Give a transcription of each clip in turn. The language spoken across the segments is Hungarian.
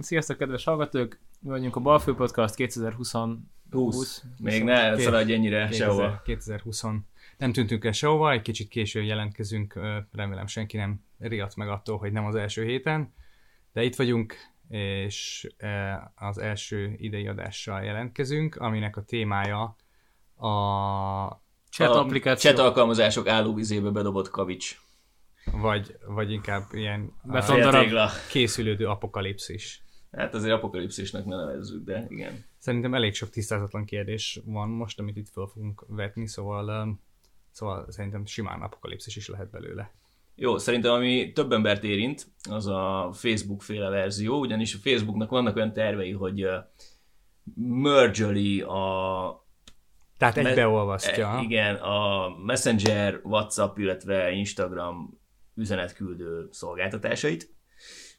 Sziasztok, kedves hallgatók! Mi vagyunk a Balfő Podcast 2020. 20. 20. Még ne szaladj ennyire 2000, sehova. 2020. Nem tűntünk el sehova, egy kicsit későn jelentkezünk, remélem senki nem riadt meg attól, hogy nem az első héten, de itt vagyunk, és az első idei adással jelentkezünk, aminek a témája a chat applikáció. Chat alkalmazások állóvizébe bedobott kavics. Vagy, vagy inkább ilyen betondarab készülődő apokalipszis. Hát azért apokalipszisnek ne nevezzük, de igen. Szerintem elég sok tisztázatlan kérdés van most, amit itt fel fogunk vetni, szóval, szóval szerintem simán apokalipszis is lehet belőle. Jó, szerintem ami több embert érint, az a Facebook féle verzió, ugyanis a Facebooknak vannak olyan tervei, hogy mergeli a tehát egybeolvasztja. Me- igen, a Messenger, WhatsApp, illetve Instagram üzenetküldő szolgáltatásait.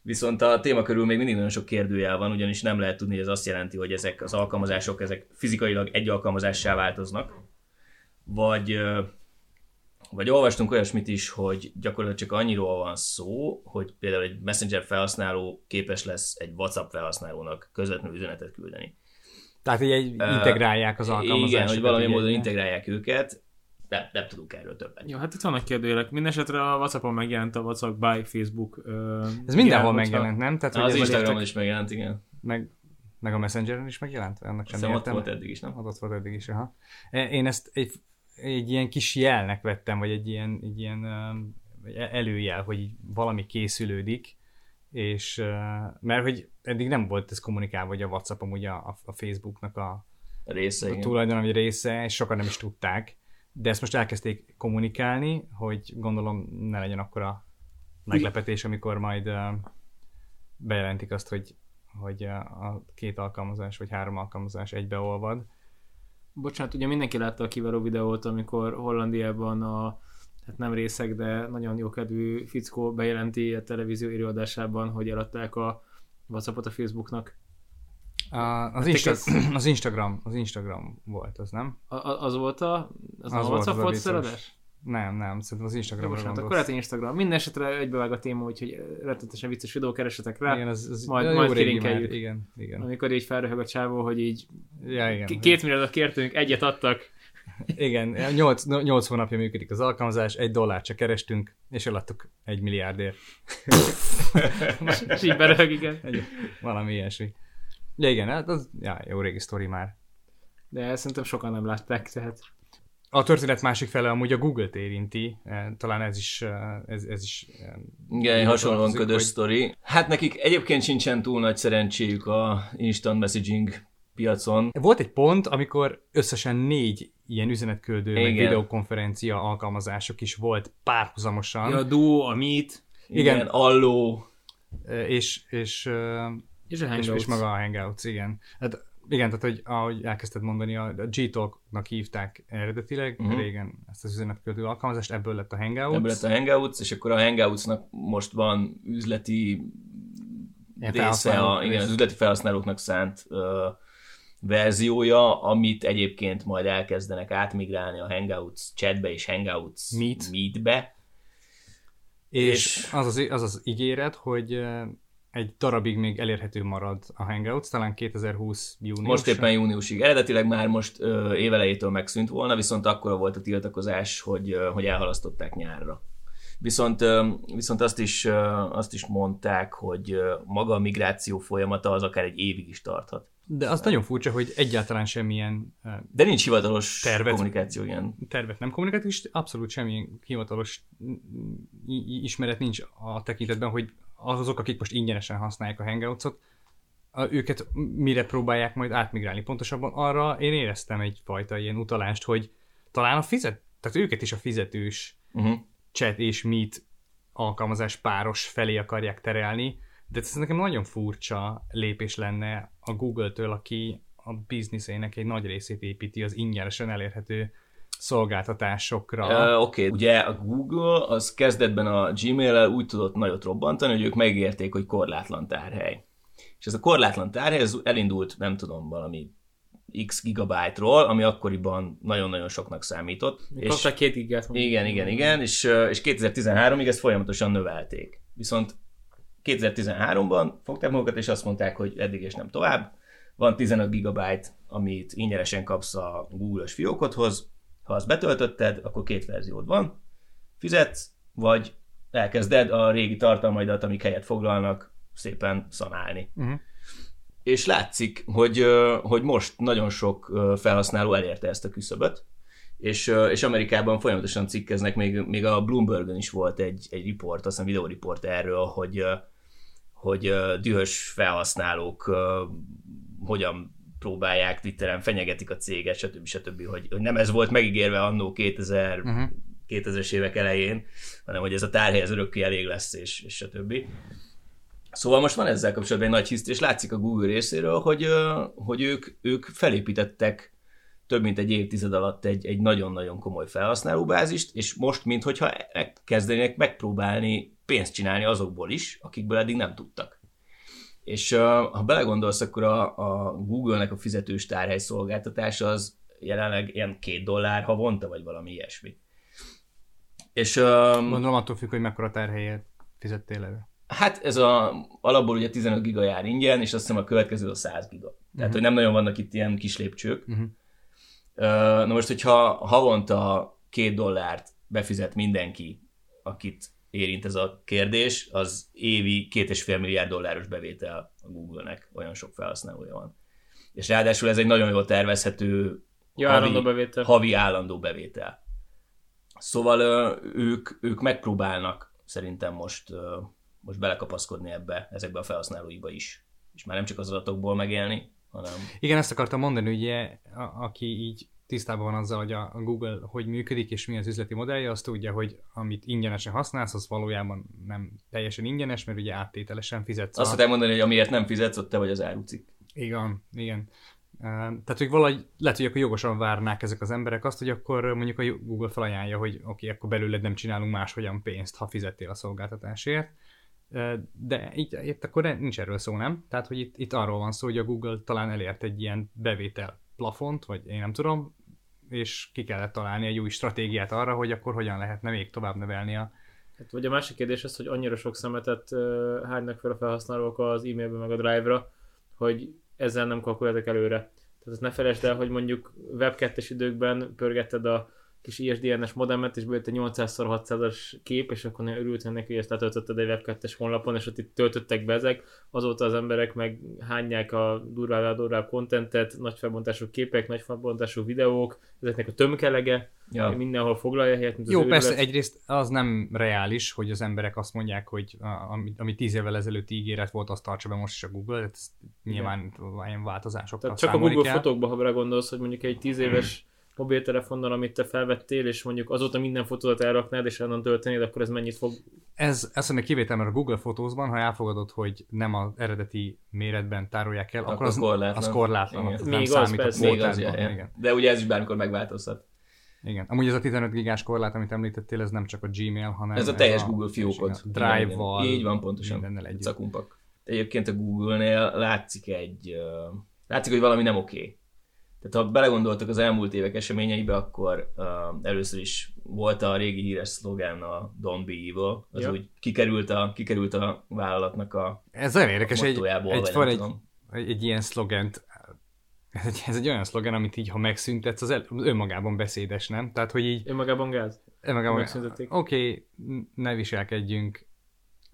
Viszont a téma körül még mindig nagyon sok kérdőjel van, ugyanis nem lehet tudni, hogy ez azt jelenti, hogy ezek az alkalmazások ezek fizikailag egy alkalmazássá változnak, vagy, vagy olvastunk olyasmit is, hogy gyakorlatilag csak annyiról van szó, hogy például egy Messenger felhasználó képes lesz egy WhatsApp felhasználónak közvetlenül üzenetet küldeni. Tehát így integrálják az alkalmazásokat. Igen, hogy valami módon integrálják őket, nem, nem tudunk erről többet. Jó, hát itt vannak kérdőjelek. Mindenesetre a WhatsAppon megjelent a WhatsApp by Facebook. Uh, Ez mindenhol megjelent, nem? Tehát, hogy az Instagramon is megjelent, igen. Meg, meg a Messengeren is megjelent? Annak sem ott volt eddig is, nem? Ott volt eddig is, aha. E, én ezt egy, egy ilyen kis jelnek vettem, vagy egy ilyen, egy ilyen előjel, hogy valami készülődik, és mert hogy eddig nem volt ez kommunikálva, hogy a WhatsApp amúgy a, a Facebooknak a, a része, a tulajdon, része, és sokan nem is tudták de ezt most elkezdték kommunikálni, hogy gondolom ne legyen akkora meglepetés, amikor majd bejelentik azt, hogy, hogy a két alkalmazás vagy három alkalmazás egybeolvad. Bocsánat, ugye mindenki látta a kiveró videót, amikor Hollandiában a hát nem részek, de nagyon jó kedvű fickó bejelenti a televízió előadásában, hogy eladták a WhatsAppot a Facebooknak. A, az, Insta- az... az Instagram, az Instagram volt, az nem? A, az volt a, az, az a WhatsApp volt szeredes? Nem, nem, szerintem az Instagram volt. Hát akkor lehet Instagram. Minden esetre egybevág a téma, úgyhogy rettetesen vicces videó keresetek rá. Igen, az, az majd, majd kirinkeljük. Igen, igen. Amikor így felröhög a csávó, hogy így ja, igen. két milliárdot kértünk, egyet adtak. Igen, 8, 8 hónapja működik az alkalmazás, egy dollárt csak kerestünk, és eladtuk egy milliárdért. és így beröhög, igen. Egy, valami ilyesmi. Ja, igen, hát az ja, jó régi sztori már. De szerintem sokan nem látták, tehát... A történet másik fele amúgy a Google-t érinti, eh, talán ez is... Eh, ez, ez is eh, igen, hasonlóan ködös hogy... sztori. Hát nekik egyébként sincsen túl nagy szerencséjük a instant messaging piacon. Volt egy pont, amikor összesen négy ilyen üzenetküldő, Igen. meg videokonferencia alkalmazások is volt párhuzamosan. Ja, a Duo, a Meet, Igen, Igen Allo. És, és és a Hangouts. És, és maga a Hangouts, igen. Hát igen, tehát hogy ahogy elkezdted mondani, a G-Talk-nak hívták eredetileg uh-huh. régen ezt az üzenetköltő alkalmazást, ebből lett a Hangouts. Ebből lett a Hangouts, és akkor a Hangoutsnak most van üzleti ilyen része, a, igen, az üzleti felhasználóknak szánt uh, verziója, amit egyébként majd elkezdenek átmigrálni a Hangouts chatbe és Hangouts Meet. Meetbe. És, és az, az, az az ígéret, hogy egy darabig még elérhető marad a Hangouts, talán 2020 június. Most éppen júniusig. Eredetileg már most ö, évelejétől megszűnt volna, viszont akkor volt a tiltakozás, hogy, ö, hogy elhalasztották nyárra. Viszont, ö, viszont azt, is, ö, azt is mondták, hogy ö, maga a migráció folyamata az akár egy évig is tarthat. De az nagyon furcsa, hogy egyáltalán semmilyen De nincs hivatalos tervet, kommunikáció, ilyen. Tervet nem kommunikáció, és abszolút semmilyen hivatalos ismeret nincs a tekintetben, hogy azok, akik most ingyenesen használják a Hangouts-ot, őket mire próbálják majd átmigrálni. Pontosabban arra én éreztem egyfajta ilyen utalást, hogy talán a fizet, tehát őket is a fizetős uh-huh. chat és meet alkalmazás páros felé akarják terelni, de ez nekem nagyon furcsa lépés lenne a Google-től, aki a bizniszének egy nagy részét építi az ingyenesen elérhető szolgáltatásokra. Uh, Oké, okay. ugye a Google az kezdetben a Gmail-el úgy tudott nagyot robbantani, hogy ők megérték, hogy korlátlan tárhely. És ez a korlátlan tárhely ez elindult, nem tudom, valami x gigabyte-ról, ami akkoriban nagyon-nagyon soknak számított. És két gigát. Igen, igen, igen, és, és 2013-ig ezt folyamatosan növelték. Viszont 2013-ban fogták magukat, és azt mondták, hogy eddig és nem tovább. Van 15 gigabyte, amit ingyenesen kapsz a Google-ös fiókodhoz. Ha azt betöltötted, akkor két verziód van. Fizetsz, vagy elkezded a régi tartalmaidat, amik helyet foglalnak, szépen szanálni. Uh-huh. És látszik, hogy, hogy most nagyon sok felhasználó elérte ezt a küszöböt, és, és Amerikában folyamatosan cikkeznek, még, még a Bloombergön is volt egy, egy report, azt hiszem videóriport erről, hogy, hogy dühös felhasználók hogyan próbálják Twitteren, fenyegetik a céget, stb. stb. Hogy, hogy nem ez volt megígérve annó 2000, uh-huh. 2000-es évek elején, hanem hogy ez a tárhely ez örökké elég lesz, és, és stb. Szóval most van ezzel kapcsolatban egy nagy hiszt, és látszik a Google részéről, hogy, hogy ők, ők felépítettek több mint egy évtized alatt egy, egy nagyon-nagyon komoly felhasználóbázist, és most, minthogyha kezdenének megpróbálni pénzt csinálni azokból is, akikből eddig nem tudtak. És uh, ha belegondolsz, akkor a, a Google-nek a fizetős tárhely szolgáltatása az jelenleg ilyen két dollár havonta, vagy valami ilyesmi. És, uh, Gondolom attól függ, hogy mekkora tárhelyet fizettél elő. Hát ez a, alapból ugye 15 giga jár ingyen, és azt hiszem a következő a 100 giga. Tehát, uh-huh. hogy nem nagyon vannak itt ilyen kis lépcsők. Uh-huh. Na most, hogyha havonta két dollárt befizet mindenki, akit érint ez a kérdés, az évi két és fél milliárd dolláros bevétel a Google-nek, olyan sok felhasználója van. És ráadásul ez egy nagyon jól tervezhető ja, havi, állandó bevétel. havi állandó bevétel. Szóval ők, ők megpróbálnak szerintem most, most belekapaszkodni ebbe, ezekbe a felhasználóiba is. És már nem csak az adatokból megélni, hanem... Igen, ezt akartam mondani, ugye, a, aki így tisztában van azzal, hogy a Google hogy működik, és mi az üzleti modellje, azt tudja, hogy amit ingyenesen használsz, az valójában nem teljesen ingyenes, mert ugye áttételesen fizetsz. Azt a... mondani, hogy amiért nem fizetsz, ott te vagy az árucik. Igen, igen. Tehát, hogy valahogy lehet, hogy akkor jogosan várnák ezek az emberek azt, hogy akkor mondjuk a Google felajánlja, hogy oké, okay, akkor belőled nem csinálunk máshogyan pénzt, ha fizettél a szolgáltatásért. De itt, itt akkor nincs erről szó, nem? Tehát, hogy itt, itt arról van szó, hogy a Google talán elért egy ilyen bevétel plafont, vagy én nem tudom, és ki kellett találni egy új stratégiát arra, hogy akkor hogyan lehetne még tovább növelni a... Hát, vagy a másik kérdés az, hogy annyira sok szemetet uh, hánynak fel a felhasználók az e-mailbe meg a Drive-ra, hogy ezzel nem kalkuláltak előre. Tehát azt ne felejtsd el, hogy mondjuk web 2 időkben pörgetted a kis ISDN-es modemet, és bejött egy 800x600-as kép, és akkor ne örültél neki, hogy ezt letöltötted egy web 2 honlapon, és ott itt töltöttek be ezek. Azóta az emberek meg hányják a durvább durvább kontentet, nagy felbontású képek, nagy felbontású videók, ezeknek a tömkelege, ja. mindenhol foglalja helyet, mint az Jó, persze, egyrészt az nem reális, hogy az emberek azt mondják, hogy ami, ami tíz évvel ezelőtt ígéret volt, azt tartsa be most is a Google, ez nyilván ilyen változások. Tehát csak a Google kell. fotókba, ha belegondolsz, hogy mondjuk egy tíz éves mobiltelefonnal, amit te felvettél, és mondjuk azóta minden fotódat elraknád, és onnan töltenéd, akkor ez mennyit fog... Ez, ez még kivétel, mert a Google Fotózban, ha elfogadod, hogy nem az eredeti méretben tárolják el, akkor, akkor az, korlátlan. az korlátlan. Igen. Az még nem az, persze. Még az, ja, igen. De ugye ez is bármikor megváltozhat. Igen. Amúgy ez a 15 gigás korlát, amit említettél, ez nem csak a Gmail, hanem... Ez a teljes ez Google fiókod. Drive-val. Így van, pontosan. Mindennel együtt. Cakumpak. Egyébként a Google-nél látszik egy... Látszik, hogy valami nem oké. Okay tehát ha belegondoltak az elmúlt évek eseményeibe, akkor uh, először is volt a régi híres szlogán a Don't be evil, az ja. úgy kikerült a, kikerült a vállalatnak a Ez olyan érdekes, egy, egy, van egy, egy, egy ilyen szlogent, ez egy, ez egy olyan szlogen, amit így, ha megszüntetsz, az, el, önmagában beszédes, nem? Tehát, hogy így... Önmagában gáz? Önmagában Oké, okay, ne viselkedjünk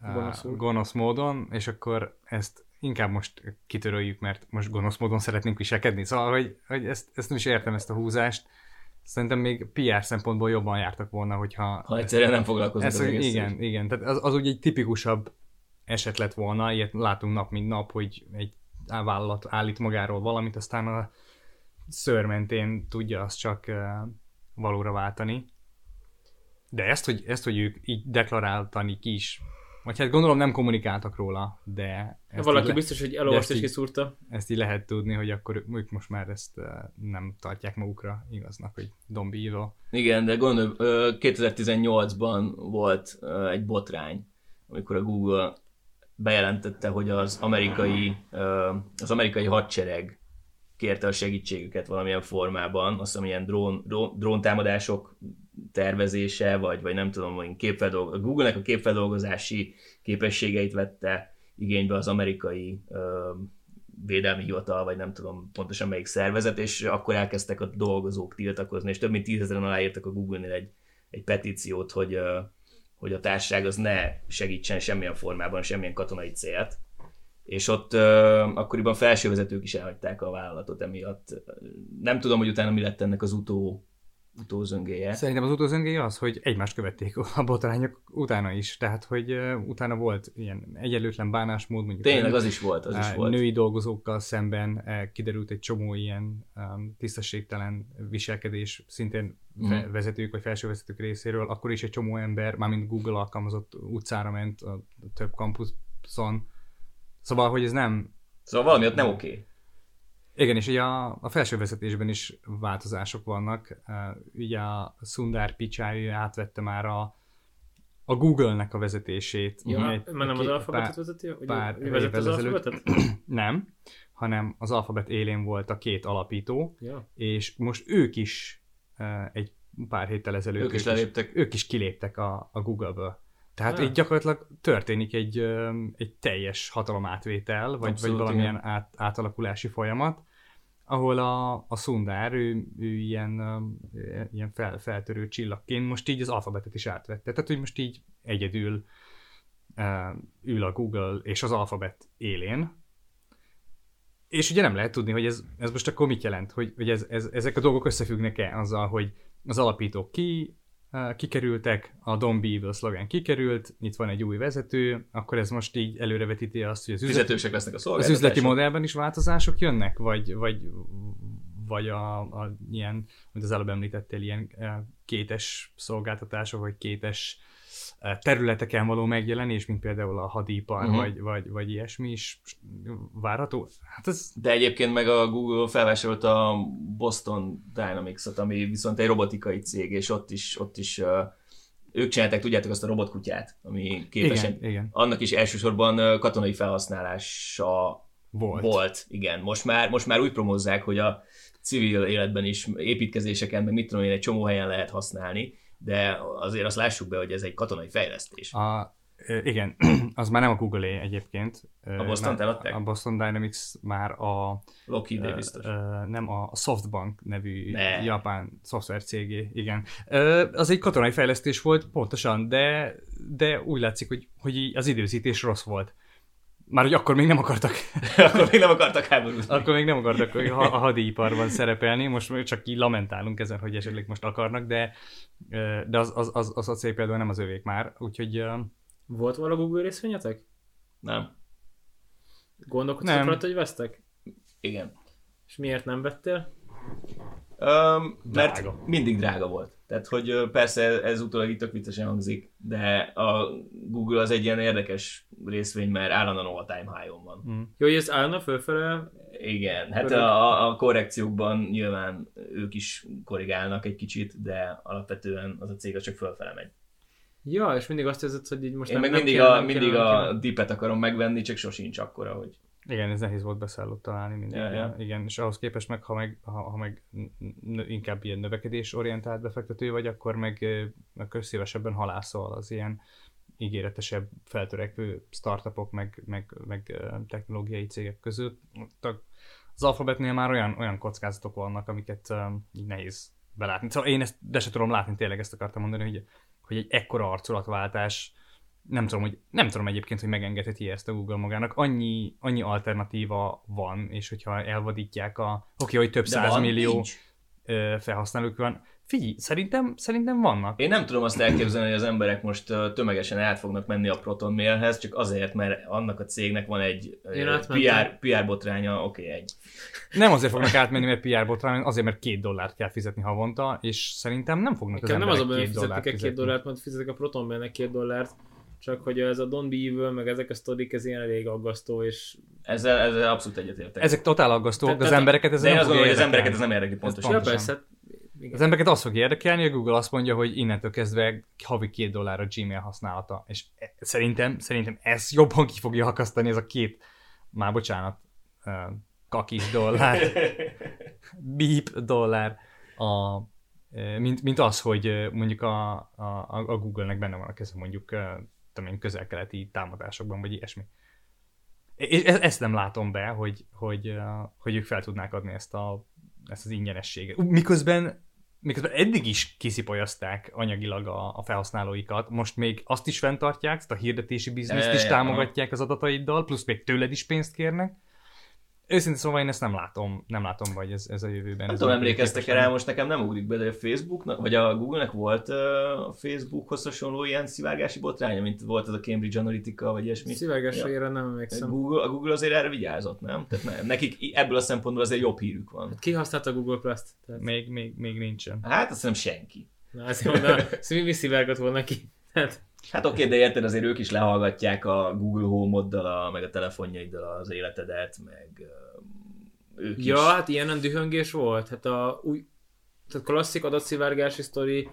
uh, gonosz módon, és akkor ezt inkább most kitöröljük, mert most gonosz módon szeretnénk viselkedni. Szóval, hogy, hogy ezt, ezt nem is értem, ezt a húzást. Szerintem még PR szempontból jobban jártak volna, hogyha... Ha egyszerűen nem foglalkoznak ez, Igen, így. igen. Tehát az, az úgy egy tipikusabb eset lett volna, ilyet látunk nap mint nap, hogy egy vállalat állít magáról valamit, aztán a szőr mentén tudja azt csak valóra váltani. De ezt, hogy, ezt, hogy ők így deklaráltani ki is vagy hát gondolom nem kommunikáltak róla, de... Ezt Valaki le... biztos, hogy elolvast és kiszúrta. Ezt így lehet tudni, hogy akkor ők most már ezt nem tartják magukra igaznak, hogy dombíró. Igen, de gondolom, 2018-ban volt egy botrány, amikor a Google bejelentette, hogy az amerikai, az amerikai hadsereg kérte a segítségüket valamilyen formában, azt hiszem ilyen drón, drón, dróntámadások tervezése, vagy, vagy nem tudom, hogy képfeldolgo- Google-nek a képfeldolgozási képességeit vette igénybe az amerikai ö, védelmi hivatal, vagy nem tudom pontosan melyik szervezet, és akkor elkezdtek a dolgozók tiltakozni, és több mint tízezeren aláírtak a Google-nél egy, egy petíciót, hogy, ö, hogy a társaság az ne segítsen semmilyen formában, semmilyen katonai célt. És ott ö, akkoriban felsővezetők is elhagyták a vállalatot emiatt. Nem tudom, hogy utána mi lett ennek az utó, utózöngéje. Szerintem az utolsó az, hogy egymást követték a botrányok utána is. Tehát, hogy uh, utána volt ilyen egyenlőtlen bánásmód, mondjuk Tényleg az is volt, az is uh, volt. női dolgozókkal szemben uh, kiderült egy csomó ilyen um, tisztességtelen viselkedés, szintén Mhm. vezetők vagy felsővezetők részéről. Akkor is egy csomó ember, mármint Google alkalmazott utcára ment a több kampuszon. Szóval, hogy ez nem Szóval valami ott nem oké. Okay. Igen, és ugye a, a felső vezetésben is változások vannak. Ugye a Sundar Pichai átvette már a, a Google-nek a vezetését. Ja, mert nem az alfabetet pár- vezeti? Pár ő vezet az alfabetet? Nem, hanem az alfabet élén volt a két alapító, Ja. és most ők is egy pár héttel ezelőtt Ők is leléptek. ők is kiléptek a, a Google-ből. Tehát Ah. itt gyakorlatilag történik egy, egy teljes hatalomátvétel, vagy, Abszolút, vagy valamilyen igen. át, átalakulási folyamat, ahol a, a Sundar, ő, ő ilyen, ilyen fel, feltörő csillagként most így az alfabetet is átvette. Tehát, hogy most így egyedül uh, ül a Google és az alfabet élén, és ugye nem lehet tudni, hogy ez, ez most akkor mit jelent, hogy, hogy ez, ez, ezek a dolgok összefüggnek-e azzal, hogy az alapítók ki, kikerültek, a Don't Be Evil szlogán kikerült, itt van egy új vezető, akkor ez most így előrevetíti azt, hogy az Fizetősek lesznek a az üzleti modellben is változások jönnek, vagy, vagy, vagy a, a ilyen, mint az előbb említettél, ilyen eh, kétes szolgáltatások, vagy kétes eh, területeken való megjelenés, mint például a hadipar, uh-huh. vagy, vagy, vagy ilyesmi is várható. Hát ez De egyébként meg a Google felvásárolta a Boston Dynamics-ot, ami viszont egy robotikai cég, és ott is, ott is ők csinálták, tudjátok, azt a robotkutyát, ami képes igen, igen, annak is elsősorban katonai felhasználása volt. volt. Igen, most már, most már úgy promózzák, hogy a civil életben is építkezéseken, meg mit tudom én, egy csomó helyen lehet használni, de azért azt lássuk be, hogy ez egy katonai fejlesztés. A, igen, az már nem a Google egyébként. A Boston-t már- eladták? A Boston Dynamics már a Lockheed Ö, biztos. ö, nem a Softbank nevű Ne. japán szoftvercégé, igen. Az egy katonai fejlesztés volt, pontosan, de, de úgy látszik, hogy, hogy az időzítés rossz volt. Már hogy akkor még nem akartak, Akkor még nem akartak háborúzni. akkor még nem akartak a hadiiparban szerepelni, most még csak így lamentálunk ezen, hogy esetleg most akarnak, de, de az, az, az, az a cég például nem az övék már, úgyhogy Volt vala Google részvényetek? Nem. Gondolkodtatok rajta, hogy vesztek? Igen. És miért nem vettél? Um, mert Drága. mindig drága volt. Tehát, hogy persze ez utólag itt tök viccesen hangzik, de a Google az egy ilyen érdekes részvény, mert állandóan all time high-on van. mm. Jó, hogy ez állna fölfele, Igen, hát a, a korrekciókban nyilván ők is korrigálnak egy kicsit, de alapvetően az a cég az csak fölfele megy. Ja, és mindig azt érzed, hogy így most Én nem, meg nem mindig, kéne, a, nem mindig nem a kéne. dipet akarom megvenni, csak sosincs akkora, hogy Igen, ez nehéz volt beszállót találni mindig. Ja, ja. Igen, és ahhoz képest meg, ha meg, ha, ha meg inkább ilyen növekedés orientált befektető vagy, akkor meg ö, akkor szívesebben halászol az ilyen ígéretesebb, feltörekvő startupok, meg, meg, meg technológiai cégek között. Az alfabetnél már olyan, olyan kockázatok vannak, amiket um, így nehéz belátni. Szóval én ezt de se tudom látni, tényleg ezt akartam mondani, hogy, hogy egy ekkora arculatváltás nem tudom, hogy, nem tudom egyébként, hogy megengedheti ezt a Google magának. Annyi, annyi alternatíva van, és hogyha elvadítják a, oké, hogy több de száz van, millió nincs. ö, felhasználók van. Figyelj, szerintem, szerintem vannak. Én nem tudom azt elképzelni, hogy az emberek most tömegesen át fognak menni a Proton Mailhez, csak azért, mert annak a cégnek van egy. PR, PR botránya, oké, okay, egy. Nem azért fognak átmenni, mert PR botrány, hanem azért, mert két dollárt kell fizetni havonta, és szerintem nem fognak az Nekem nem az a baj, hogy egy két dollárt, mert fizetek a Protonmailnek két dollárt, csak hogy ez a Don't Be Evil, meg ezek a sztorik, ez ilyen elég aggasztó, és Ezzel, ezzel abszolút egyetértek. Ezek totál aggasztók, de az embereket ez nem azt fogja gondolom, hogy az embereket ez nem érdekli pontosan. ja, pontosan. persze, igen. Az embereket az fog érdekelni, hogy Google azt mondja, hogy innentől kezdve havi két dollár a Gmail használata. És e- szerintem, szerintem ez jobban ki fogja akasztani ez a két, már bocsánat, kakis dollár, beep dollár a, mint, mint az, hogy mondjuk a, a, a Google-nek benne van a keze mondjuk tudom én, közel-keleti támadásokban, vagy ilyesmi. És e-, ezt nem látom be, hogy, hogy, hogy ők fel tudnák adni ezt, a, ezt az ingyenességet. Miközben miközben eddig is kiszipolyazták anyagilag a, a felhasználóikat, most még azt is fenntartják, ezt a hirdetési bizniszt is támogatják az adataiddal, plusz még tőled is pénzt kérnek. Őszintén szóval én ezt nem látom, nem látom, vagy ez, ez a jövőben. Nem tudom, emlékeztek rá, most nekem nem ugrik be, de a Facebooknak, vagy a Google-nek volt a Facebookhoz hasonló ilyen szivárgási botránya, mint volt az a Cambridge Analytica, vagy ilyesmi. Szivárgásra ja. nem emlékszem. Google, a Google azért erre vigyázott, nem? Tehát nem, nekik ebből a szempontból azért jobb hírük van. Ki használta a Google Plus-t? Tehát... Még, még, még nincsen. Hát azt hiszem senki. Na, azt mondom, szóval mi szivárgott volna ki? Hát, hát oké, de érted, azért ők is lehallgatják a Google Home-oddal, a, meg a telefonjaiddal az életedet, meg ők ja, is. hát ilyen dühöngés volt. Hát a új, tehát klasszik adatszivárgási sztori,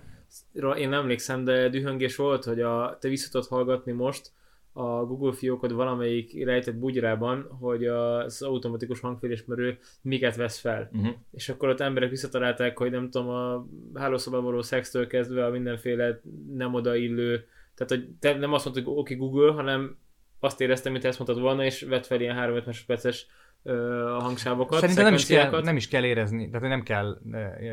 én nem emlékszem, de dühöngés volt, hogy a, te vissza tudod hallgatni most a Google fiókod valamelyik rejtett bugyrában, hogy az automatikus hangfélésmerő miket vesz fel. Uh-huh. És akkor ott emberek visszatalálták, hogy nem tudom, a hálószobában való szextől kezdve a mindenféle nem odaillő, tehát hogy te nem azt mondtad, hogy oké okay, Google, hanem azt éreztem, mint ezt mondtad volna, és vett fel ilyen 3-5 másodperces a hangsávokat, Szerintem nem is, kell, nem is kell érezni, tehát nem kell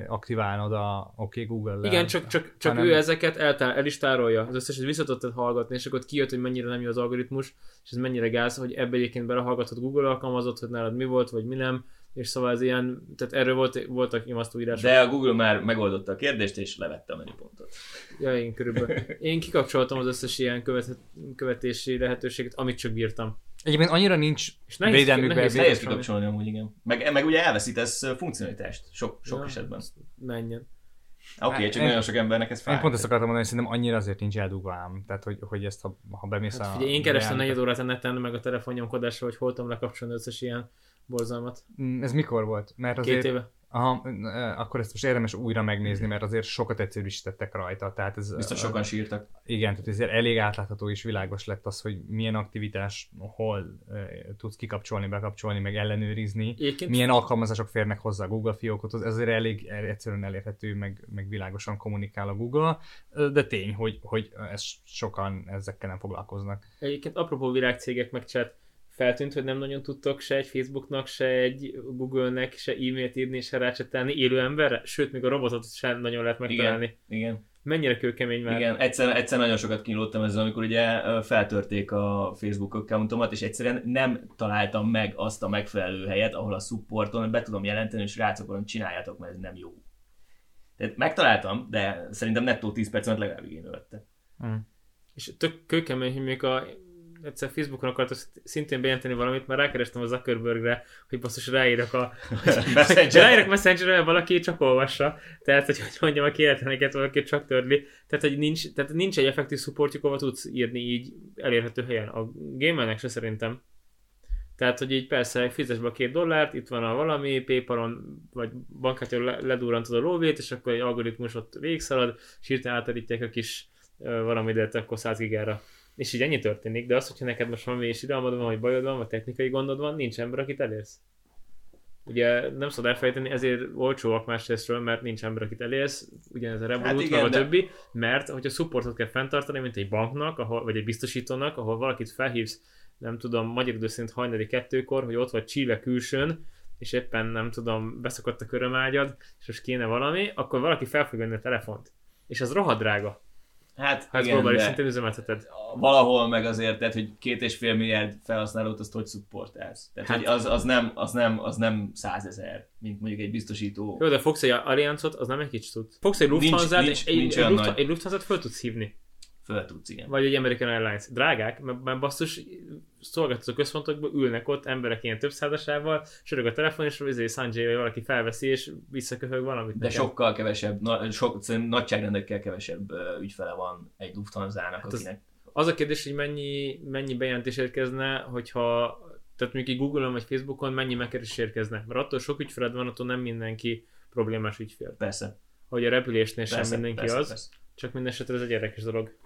aktiválnod a OK google Igen, csak, csak, csak hanem... ő ezeket eltár, el is tárolja, az összeset vissza tudtad hallgatni, és akkor kijött, hogy mennyire nem jó az algoritmus, és ez mennyire gáz, hogy ebbe egyébként belehallgatod Google alkalmazott, hogy nálad mi volt, vagy mi nem, és szóval ez ilyen, tehát erről volt, voltak nyomasztó írások. De a Google már megoldotta a kérdést, és levette a menüpontot. Ja, én körülbelül. Én kikapcsoltam az összes ilyen követ, követési lehetőséget, amit csak bírtam. Egyébként annyira nincs és nehéz, védelmükben. Nehéz, nehéz kikapcsolni amúgy, igen. Meg, meg ugye elveszítesz funkcionalitást sok, sok ja, esetben. Menjen. Oké, okay, csak én, nagyon sok embernek ez fáj. Én pont ezt akartam mondani, hogy szerintem annyira azért nincs eldugva ám. Tehát, hogy, hogy ezt, ha, ha bemész hát, a... Figyelj, én kerestem negyed órát a neten, meg a telefonnyomkodásra, hogy hol tudom lekapcsolni összes ilyen borzalmat. Mm, ez mikor volt? Mert azért... Két éve. Aha, akkor ezt most érdemes újra megnézni, mert azért sokat egyszerűsítettek rajta. Tehát ez, Biztos sokan sírtak. Igen, tehát ezért elég átlátható és világos lett az, hogy milyen aktivitás hol tudsz kikapcsolni, bekapcsolni, meg ellenőrizni. Éként... Milyen alkalmazások férnek hozzá a Google fiókot, ez azért elég egyszerűen elérhető, meg, meg világosan kommunikál a Google, de tény, hogy, hogy ez sokan ezekkel nem foglalkoznak. Egyébként apropó virágcégek meg chat, feltűnt, hogy nem nagyon tudtok se egy Facebooknak, se egy Google-nek, se e-mailt írni, se rácsetelni élő emberre, sőt, még a robotot sem nagyon lehet megtalálni. Igen, igen. Mennyire kőkemény már. Igen, egyszer, egyszer nagyon sokat kínlottam ezzel, amikor ugye feltörték a Facebook accountomat, és egyszerűen nem találtam meg azt a megfelelő helyet, ahol a supporton be tudom jelenteni, és rácokolom, csináljátok, mert ez nem jó. Tehát megtaláltam, de szerintem nettó 10 perc alatt legalább igénybe vette. Hmm. És tök kőkemény, hogy még a egyszer Facebookon akartam szintén bejelenteni valamit, mert rákerestem a Zuckerbergre, hogy basszus ráírok a... Messenger. ráírok Messengerre, valaki csak olvassa. Tehát, hogy, hogy mondjam, a kéretleneket valaki csak törli. Tehát, hogy nincs, tehát nincs egy effektív supportjuk, ahol tudsz írni így elérhető helyen. A gamernek se szerintem. Tehát, hogy így persze fizes be a két dollárt, itt van a valami, Paypalon vagy bankkártyáról ledurrantod a lóvét, és akkor egy algoritmus ott végigszalad, és hirtelen átadítják a kis valami, de akkor 100 gigára és így ennyi történik, de az, hogyha neked most valami és iralmad van, vagy bajod van, vagy technikai gondod van, nincs ember, akit elérsz. Ugye nem szabad elfelejteni, ezért olcsóak másrésztről, mert nincs ember, akit elérsz, ugyanez a Revolut, hát igen, a de... többi, mert hogyha supportot kell fenntartani, mint egy banknak, ahol, vagy egy biztosítónak, ahol valakit felhívsz, nem tudom, magyar idő szerint hajnali kettőkor, hogy ott vagy Chile külsőn, és éppen nem tudom, beszokott a körömágyad, és most kéne valami, akkor valaki fel fog venni a telefont. És az rohadrága. Hát, hát igen, globális szinten üzemelteted. Valahol meg azért, tehát, hogy két és fél milliárd felhasználót azt hogy szupportálsz. Tehát, hát, hogy az, az, nem, az, nem, az nem százezer, mint mondjuk egy biztosító. Jó, de fogsz egy Allianzot, az nem egy kicsit tud. Fogsz egy Lufthansa-t, és egy, egy, egy, egy Lufthansa-t föl tudsz hívni. Föl tudsz, igen. Vagy egy American Airlines. Drágák, mert, mert basszus szolgáltató központokban ülnek ott emberek ilyen több százasával, sörög a telefon, és azért Sanjay vagy valaki felveszi, és visszaköhög valamit. De nekem. sokkal kevesebb, na, sok, nagyságrendekkel kevesebb ügyfele van egy Lufthansa-nak, hát akinek... Az, az a kérdés, hogy mennyi, mennyi bejelentés érkezne, hogyha tehát mondjuk Google-on vagy Facebookon mennyi megkeresés érkezne. Mert attól sok ügyfeled van, attól nem mindenki problémás ügyfél. Persze. Hogy a repülésnél persze, sem mindenki persze, az, persze. csak minden esetre ez egy érdekes dolog.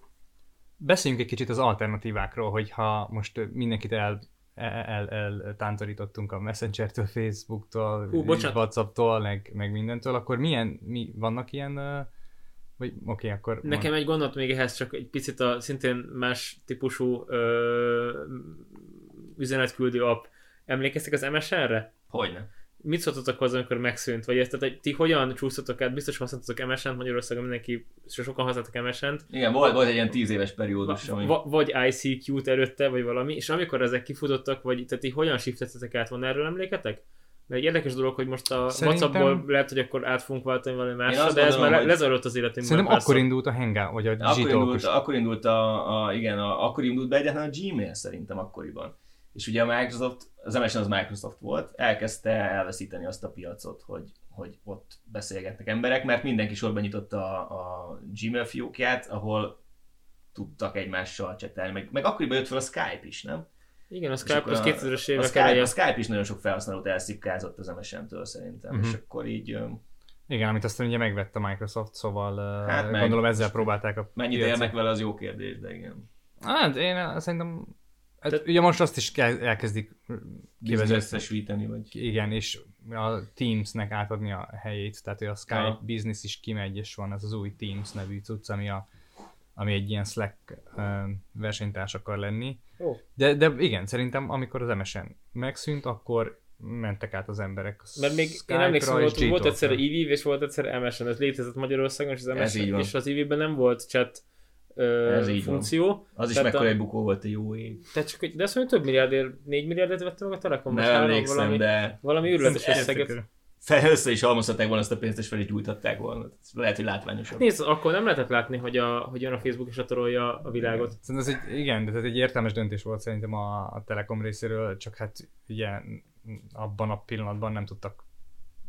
Beszéljünk egy kicsit az alternatívákról, hogyha most mindenkit el el, el, tántorítottunk a Messenger-től, Facebook-tól, Hú. WhatsApp-tól, meg, meg mindentől, akkor milyen, mi, vannak ilyen, vagy oké, okay, akkor... Nekem egy gondot még ehhez csak egy picit a szintén más típusú ö, üzenetküldő app. Emlékeztek az MSN-re? Hogyne. Mit szóltatok hozzá, amikor megszűnt? Vagy ezt, tehát, ti hogyan csúsztatok át? Biztos használtatok MSN-t Magyarországon, mindenki, so sokan használtak MSN-t. Igen, volt, volt egy ilyen tíz éves periódus, ami... Va- vagy ICQ-t előtte, vagy valami, és amikor ezek kifutottak, vagy tehát ti hogyan shiftettetek át, van erről emléketek? Mert egy érdekes dolog, hogy most a Szerintem- WhatsAppból lehet, hogy akkor át fogunk váltani valami másra, de ez gondolom, már hogy- lezajlott az életünkben. Szerintem párszor. akkor indult a Hangout, vagy a Akkor indult, akkor indult a, a, igen, a, akkor indult be egyáltalán a Gmail szerintem akkoriban. És ugye a Microsoft, az MSN az Microsoft volt, elkezdte elveszíteni azt a piacot, hogy, hogy ott beszélgetnek emberek, mert mindenki sorban nyitotta a, a Gmail fiókját, ahol tudtak egymással csetelni, meg, meg akkoriban jött fel a Skype is, nem? Igen, a Skype az a- 2000-es a évek Skype, eleje. a Skype is nagyon sok felhasználót elszipkázott az MSN-től szerintem, Mhm. és akkor így Igen, amit aztán ugye megvett a Microsoft, szóval Hát meg. gondolom ezzel próbálták a mennyit érnek vele, az jó kérdés, de igen. Hát én szerintem, hát, Tehát- ugye most azt is kell, elkezdik kivezetni. Összesíteni, vagy... Igen, és a Teamsnek átadni a helyét, tehát hogy a Skype Ja. Business is kimegy, és van ez az új Teams nevű cucc, ami, a, ami egy ilyen Slack ö, versenytárs akar lenni. Ó. De, de igen, szerintem amikor az MSN megszűnt, akkor mentek át az emberek Mert még én Skype-ra emlékszem, és volt, volt Gtalkra. egyszer EVIV és volt egyszer MSN, ez létezett Magyarországon, és az MSN, és az EVIV-ben nem volt chat ö, Ez így van. funkció. Az is mekkora a- egy bukó volt a jó ég. Tehát csak, de azt mondja, több milliárdért, 4 milliárdért vette meg a Telekom, Nem emlékszem, valami, de valami Szerintem összeget. fel, össze is halmozhatták volna azt a pénzt, és fel is gyújtották volna. Lehet, hogy látványosabb. Nézd, akkor nem lehetett látni, hogy, a, hogy jön a Facebook és letarolja a világot. Szerintem ez egy, igen, de ez egy értelmes döntés volt szerintem a, a Telekom részéről, csak hát ugye abban a pillanatban nem tudtak,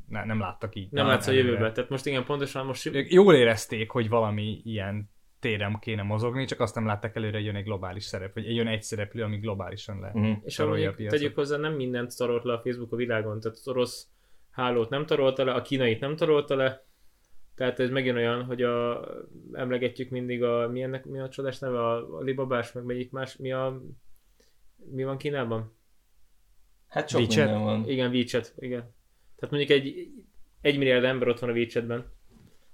ne, nem láttak így. Nem látsz a jövőbe. Tehát most igen, pontosan most Ők jól érezték, hogy valami ilyen téren kéne mozogni, csak azt nem látták előre, hogy jön egy globális szerep, vagy jön egy szereplő, ami globálisan le. Uh-huh. És a piacot. tegyük hozzá, nem mindent tarolt le a Facebook a világon. Tehát az orosz hálót nem tarolta le, a kínait nem tarolta le. Tehát ez megint olyan, hogy a, emlegetjük mindig a, mi, ennek, mi a csodás neve, a Alibabás, meg melyik más, mi a, mi van Kínában? Hát sok WeChat? minden van. Igen, WeChat, igen. Tehát mondjuk egy, egy milliárd ember ott van a WeChatben.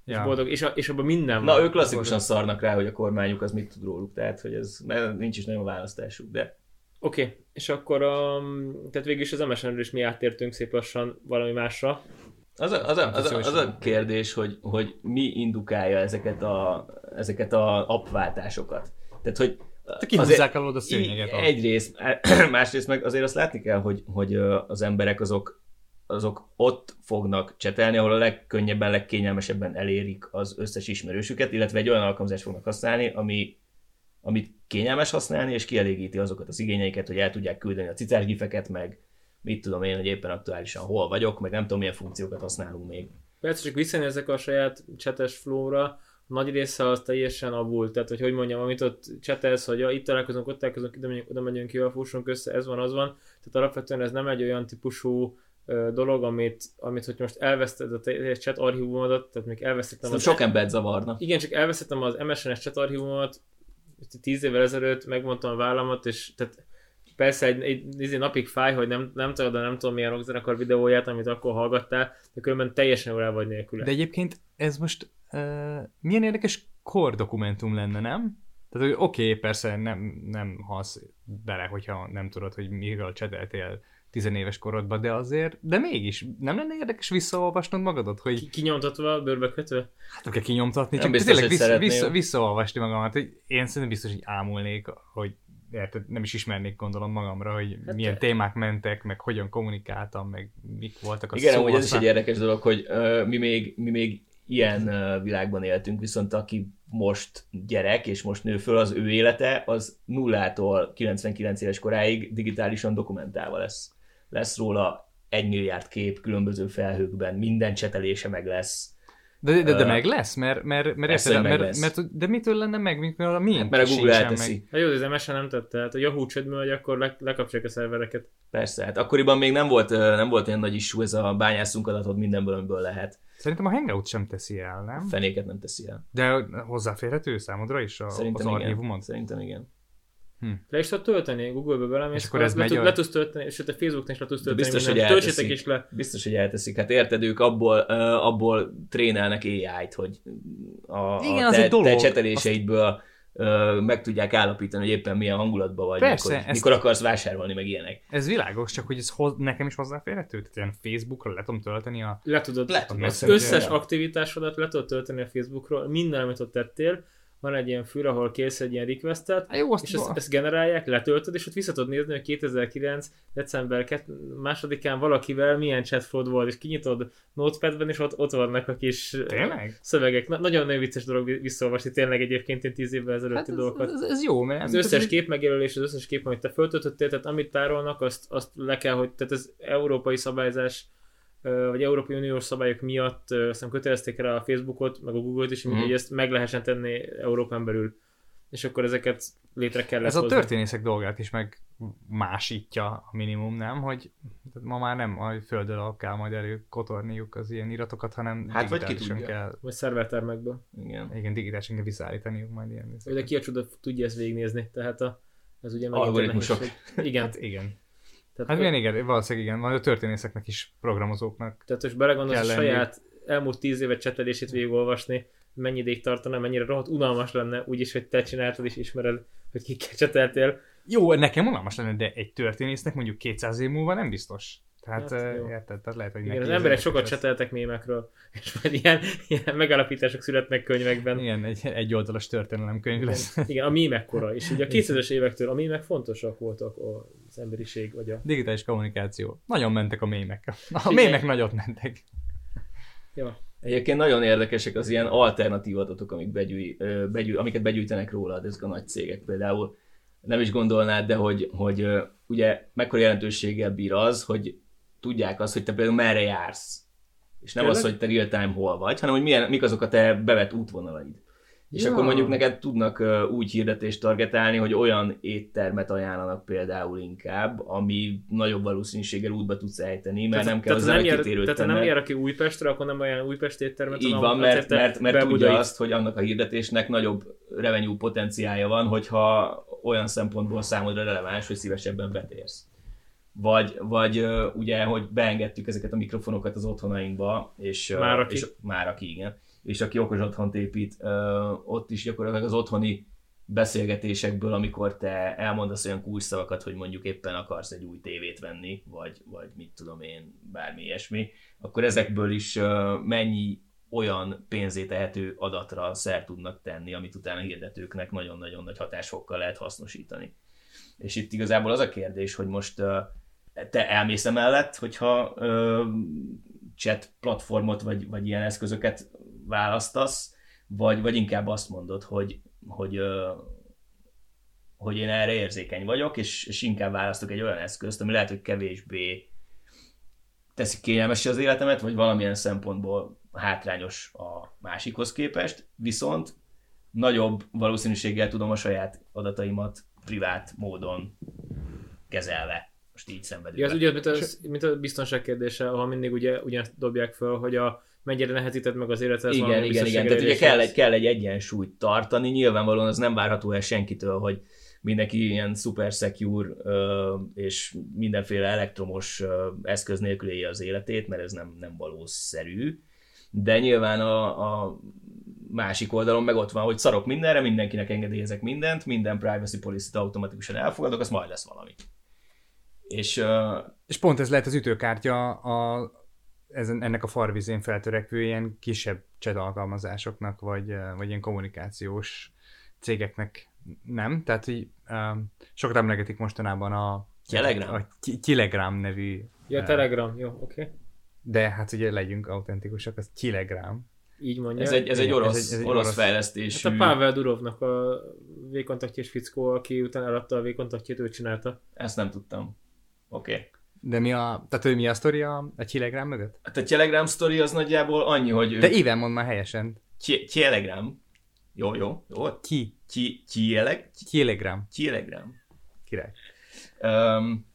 És Ja. boldog, és, a, és abban minden Na, van. ők klasszikusan szarnak rá, hogy a kormányuk az mit tud róluk, tehát hogy ez mert nincs is nagyon választásuk, de Oké, okay. és akkor a, tehát végül is az MSN-ről is mi áttértünk szép lassan valami másra. az a, az a, az a, az a kérdés, hogy, hogy mi indukálja ezeket a, ezeket a appváltásokat. Tehát, hogy Te kihúzzák alól a szőnyeget. Egyrészt, másrészt meg azért azt látni kell, hogy, hogy az emberek azok, azok ott fognak csetelni, ahol a legkönnyebben, legkényelmesebben elérik az összes ismerősüket, illetve egy olyan alkalmazást fognak használni, ami, amit kényelmes használni, és kielégíti azokat az igényeiket, hogy el tudják küldeni a cicás meg mit tudom én, hogy éppen aktuálisan hol vagyok, meg nem tudom milyen funkciókat használunk még. Persze csak visszanézek a saját csetes flóra, nagy része az teljesen abult, tehát hogy hogy mondjam, amit ott csetelsz, hogy ja, itt találkozunk, ott találkozunk, ide megyünk, oda megyünk ki, fussunk össze, ez van, az van. Tehát alapvetően ez nem egy olyan típusú dolog, amit, amit hogy most elveszted a teljes chat archívumodat, tehát még elvesztettem Szerintem sok embert zavarna. Igen, csak elvesztettem az MSN-es chat archívumomat, tíz évvel ezelőtt megmondtam a vállamat, és tehát persze egy, egy, egy napig fáj, hogy nem, nem tudod, de nem tudom milyen rockzenekar videóját, amit akkor hallgattál, de különben teljesen el vagy nélküle. De egyébként ez most uh, milyen érdekes kor dokumentum lenne, nem? Tehát, hogy oké, okay, persze nem, nem halsz bele, hogyha nem tudod, hogy miről cseteltél tizenéves korodban, de azért, de mégis, nem lenne érdekes visszaolvasnod magadat, hogy Ki- Kinyomtatva, bőrbe kötve? hát kell kinyomtatni, Nem csak biztos, tényleg hogy vissza, vissza, visszaolvasni magamat, hogy én szerintem biztos, hogy ámulnék, hogy érted, nem is ismernék gondolom magamra, hogy Hát milyen te- témák mentek, meg hogyan kommunikáltam, meg mik voltak a Igen, amúgy ez is egy érdekes dolog, hogy uh, mi, még, mi még ilyen uh, világban éltünk, viszont aki most gyerek és most nő föl, az ő élete, az nullától 99 éves koráig digitálisan dokumentálva lesz. Lesz róla egy milliárd kép különböző felhőkben, minden csetelése meg lesz. De, de, de meg lesz, mert, mert, mert, meg mert, lesz. mert, de mitől lenne meg, mitől a mi? Hát, mert a Google elteszi. Hát jó, de az MSN nem tette, hát a Yahoo csődben, hogy akkor le, lekapcsolják a szervereket. Persze, hát akkoriban még nem volt, nem volt olyan nagy issue ez a bányászunk adatot mindenből, amiből lehet. Szerintem a Hangout sem teszi el, nem? Fenéket nem teszi el. De hozzáférhető számodra is a, Szerintem az igen. archívumon? Szerintem igen. Hm. Le is tudod tölteni, Google-be belemész, És akkor ez le, megy tud, a- le tudsz tölteni, sőt a Facebookon is le tudsz De tölteni, biztos, mindent. hogy töltsétek elteszik. is le. Biztos, hogy elteszik. Hát érted, ők abból, uh, abból trénelnek AI-t, hogy a, Igen, a az te, egy dolog. te cseteléseidből uh, meg tudják állapítani, hogy éppen milyen hangulatban vagy, Persze, mikor, ezt- mikor akarsz vásárolni, meg ilyenek. Ez világos, csak hogy ez hoz, nekem is hozzáférhető? Tehát ilyen Facebookra le tudom tölteni a... Le tudod, Le az tudod Messenger. összes aktivitásodat le tudod tölteni a Facebookról, minden, amit ott tettél, van egy ilyen fül, ahol kész egy ilyen requestet, Hát jó, azt és ezt, ezt generálják, letöltöd, és ott vissza tudod nézni, hogy 2009. december 2 másodikán valakivel milyen chatflow volt, és kinyitod Notepadben, és ott, ott vannak a kis Tényleg? szövegek. Na, nagyon nagyon vicces dolog visszaolvasni tényleg egyébként én 10 évvel ezelőtti Hát ez, dolgokat. ez, ez, jó, mert... Az összes kép megjelölés, az összes kép, amit te föltöltöttél, tehát amit tárolnak, azt, azt le kell, hogy, tehát ez európai szabályzás, vagy Európai Uniós szabályok miatt azt hiszem kötelezték rá a Facebookot, meg a Google-t is, Mhm. hogy ezt meg lehessen tenni Európán belül. És akkor ezeket létre kellett Ez a hozni. történészek dolgát is meg másítja a minimum, nem? Hogy ma már nem a földön alap kell majd előkotorniuk az ilyen iratokat, hanem Hát vagy ki tudja. kell, Vagy szervertermekből. Igen. igen, digitálisan kell visszaállítaniuk majd ilyen. Vagy de ki a csoda tudja ezt végignézni. Tehát a, ez ugye megint egy Algoritmusok. Igen. Hát igen. Tehát, Hát milyen igen, valószínűleg igen, majd a történészeknek is, programozóknak. Tehát most belegondolsz a saját elmúlt tíz évet csetelését végigolvasni, mennyi ideig tartana, mennyire rohadt unalmas lenne, úgyis, hogy te csináltad és ismered, hogy kikkel cseteltél. Jó, nekem unalmas lenne, de egy történésznek mondjuk 200 év múlva nem biztos. Tehát, Hát, jó. érted? Tehát lehet, hogy Igen, az emberek sokat cseteltek mémekről, és majd ilyen, ilyen megállapítások születnek könyvekben. Igen, egy, egy oldalas történelemkönyv lesz. Igen, a mémek kora. És ugye a 2000-es évektől a mémek fontosak voltak az emberiség, vagy a... Digitális kommunikáció. Nagyon mentek a mémek. A mémek nagyot mentek. Ja. Egyébként nagyon érdekesek az ilyen alternatív adatok, amik begyűj, begyűj, amiket begyűjtenek rólad ezek a nagy cégek. Például nem is gondolnád, de hogy, hogy ugye mekkora jelentőséggel bír az, hogy tudják azt, hogy te például merre jársz. És nem Tényleg? az, hogy te real time hol vagy, hanem hogy milyen, mik azok a te bevett útvonalaid. És Ja. akkor mondjuk neked tudnak úgy hirdetést targetálni, hogy olyan éttermet ajánlanak például inkább, ami nagyobb valószínűséggel útba tudsz ejteni, mert nem kell tehát, hozzá nem egy kitérőt tehát ha nem jár, aki Újpestre, akkor nem olyan Újpest éttermet, Így van, mert, mert, mert tudja azt, hogy annak a hirdetésnek nagyobb revenue potenciálja van, hogyha olyan szempontból számodra releváns, hogy szívesebben betérsz. Vagy, vagy ugye, hogy beengedtük ezeket a mikrofonokat az otthonainkba, és, Már aki. és már aki, igen. És aki okos otthont épít, ott is gyakorlatilag az otthoni beszélgetésekből, amikor te elmondasz olyan kulcsszavakat, hogy mondjuk éppen akarsz egy új tévét venni, vagy, vagy mit tudom én, bármi ilyesmi, akkor ezekből is mennyi olyan pénzé tehető adatra szer tudnak tenni, amit utána hirdetőknek nagyon-nagyon nagy hatásfokkal lehet hasznosítani. És itt igazából az a kérdés, hogy most te elmész emellett, hogyha chat platformot vagy, vagy ilyen eszközöket választasz, vagy, vagy inkább azt mondod, hogy, hogy, hogy én erre érzékeny vagyok, és, és inkább választok egy olyan eszközt, ami lehet, hogy kevésbé teszik kényelmessé az életemet, vagy valamilyen szempontból hátrányos a másikhoz képest, viszont nagyobb valószínűséggel tudom a saját adataimat privát módon kezelve. Most így szenvedünk. Ja, ez ugye, mint a, mint a biztonság kérdése, ahol mindig ugye ugyanezt dobják föl, hogy a mennyire nehezített meg az életet. igen, igen, igen. Tehát ugye kell egy, kell egy egyensúlyt tartani. Nyilvánvalóan az nem várható el senkitől, hogy mindenki ilyen super secure és mindenféle elektromos eszköz nélkül élje az életét, mert ez nem, nem valószerű. De nyilván a, a másik oldalon meg ott van, hogy szarok mindenre, mindenkinek engedélyezek mindent, minden privacy policy-t automatikusan elfogadok, az majd lesz valami. És ö, És pont ez lehet az ütőkártya a, ezen, ennek a farvizén feltörekvő ilyen kisebb chat alkalmazásoknak, vagy, vagy ilyen kommunikációs cégeknek nem. Tehát, hogy um, sokat emlegetik mostanában a Telegram? a Telegram nevű, Ja, Telegram, jó, oké. Okay. de hát ugye legyünk autentikusak, az Telegram. Így mondja. ez egy, ez egy orosz, ez egy- ez egy orosz, orosz- fejlesztésű... Hát a Pavel Durovnak a V-kontaktjás fickó, aki utána eladta a V-kontaktját, ő csinálta. Ezt nem tudtam. Oké. Okay. De mi a, tehát hogy mi a sztori a, a Telegram mögött? Hát a Telegram story az nagyjából annyi, hogy De éven mond már helyesen. Ki- Telegram. Jó, jó, jó. Ki? Ki- Kieleg? Telegram. Telegram. Király. Um,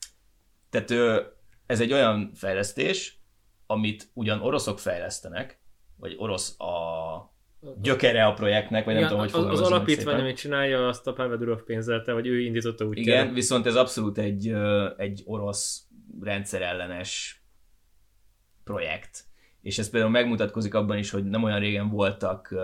tehát ö, ez egy olyan fejlesztés, amit ugyan oroszok fejlesztenek, vagy orosz a gyökere a projektnek, vagy nem Igen, tudom, hogy az, az alapítvány, amit csinálja, azt a Pavel Durov pénzelte, vagy ő indította úgy. Igen, viszont ez abszolút egy, egy orosz rendszerellenes projekt. És ez például megmutatkozik abban is, hogy nem olyan régen voltak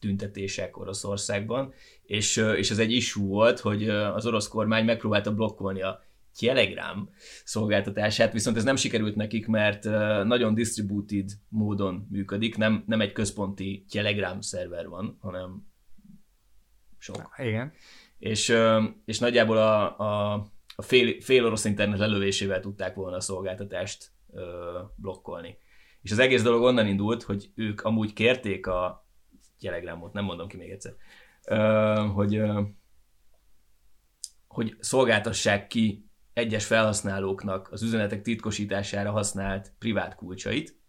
tüntetések Oroszországban, és, és ez egy issue volt, hogy az orosz kormány megpróbálta blokkolni a Telegram szolgáltatását, viszont ez nem sikerült nekik, mert nagyon distributed módon működik, nem, nem egy központi Telegram szerver van, hanem sok Igen. és, és nagyjából a, a, a fél, fél orosz internet lelövésével tudták volna a szolgáltatást ö, blokkolni. És az egész dolog onnan indult, hogy ők amúgy kérték a Telegramot, nem mondom ki még egyszer, ö, hogy, ö, hogy szolgáltassák ki egyes felhasználóknak az üzenetek titkosítására használt privát kulcsait,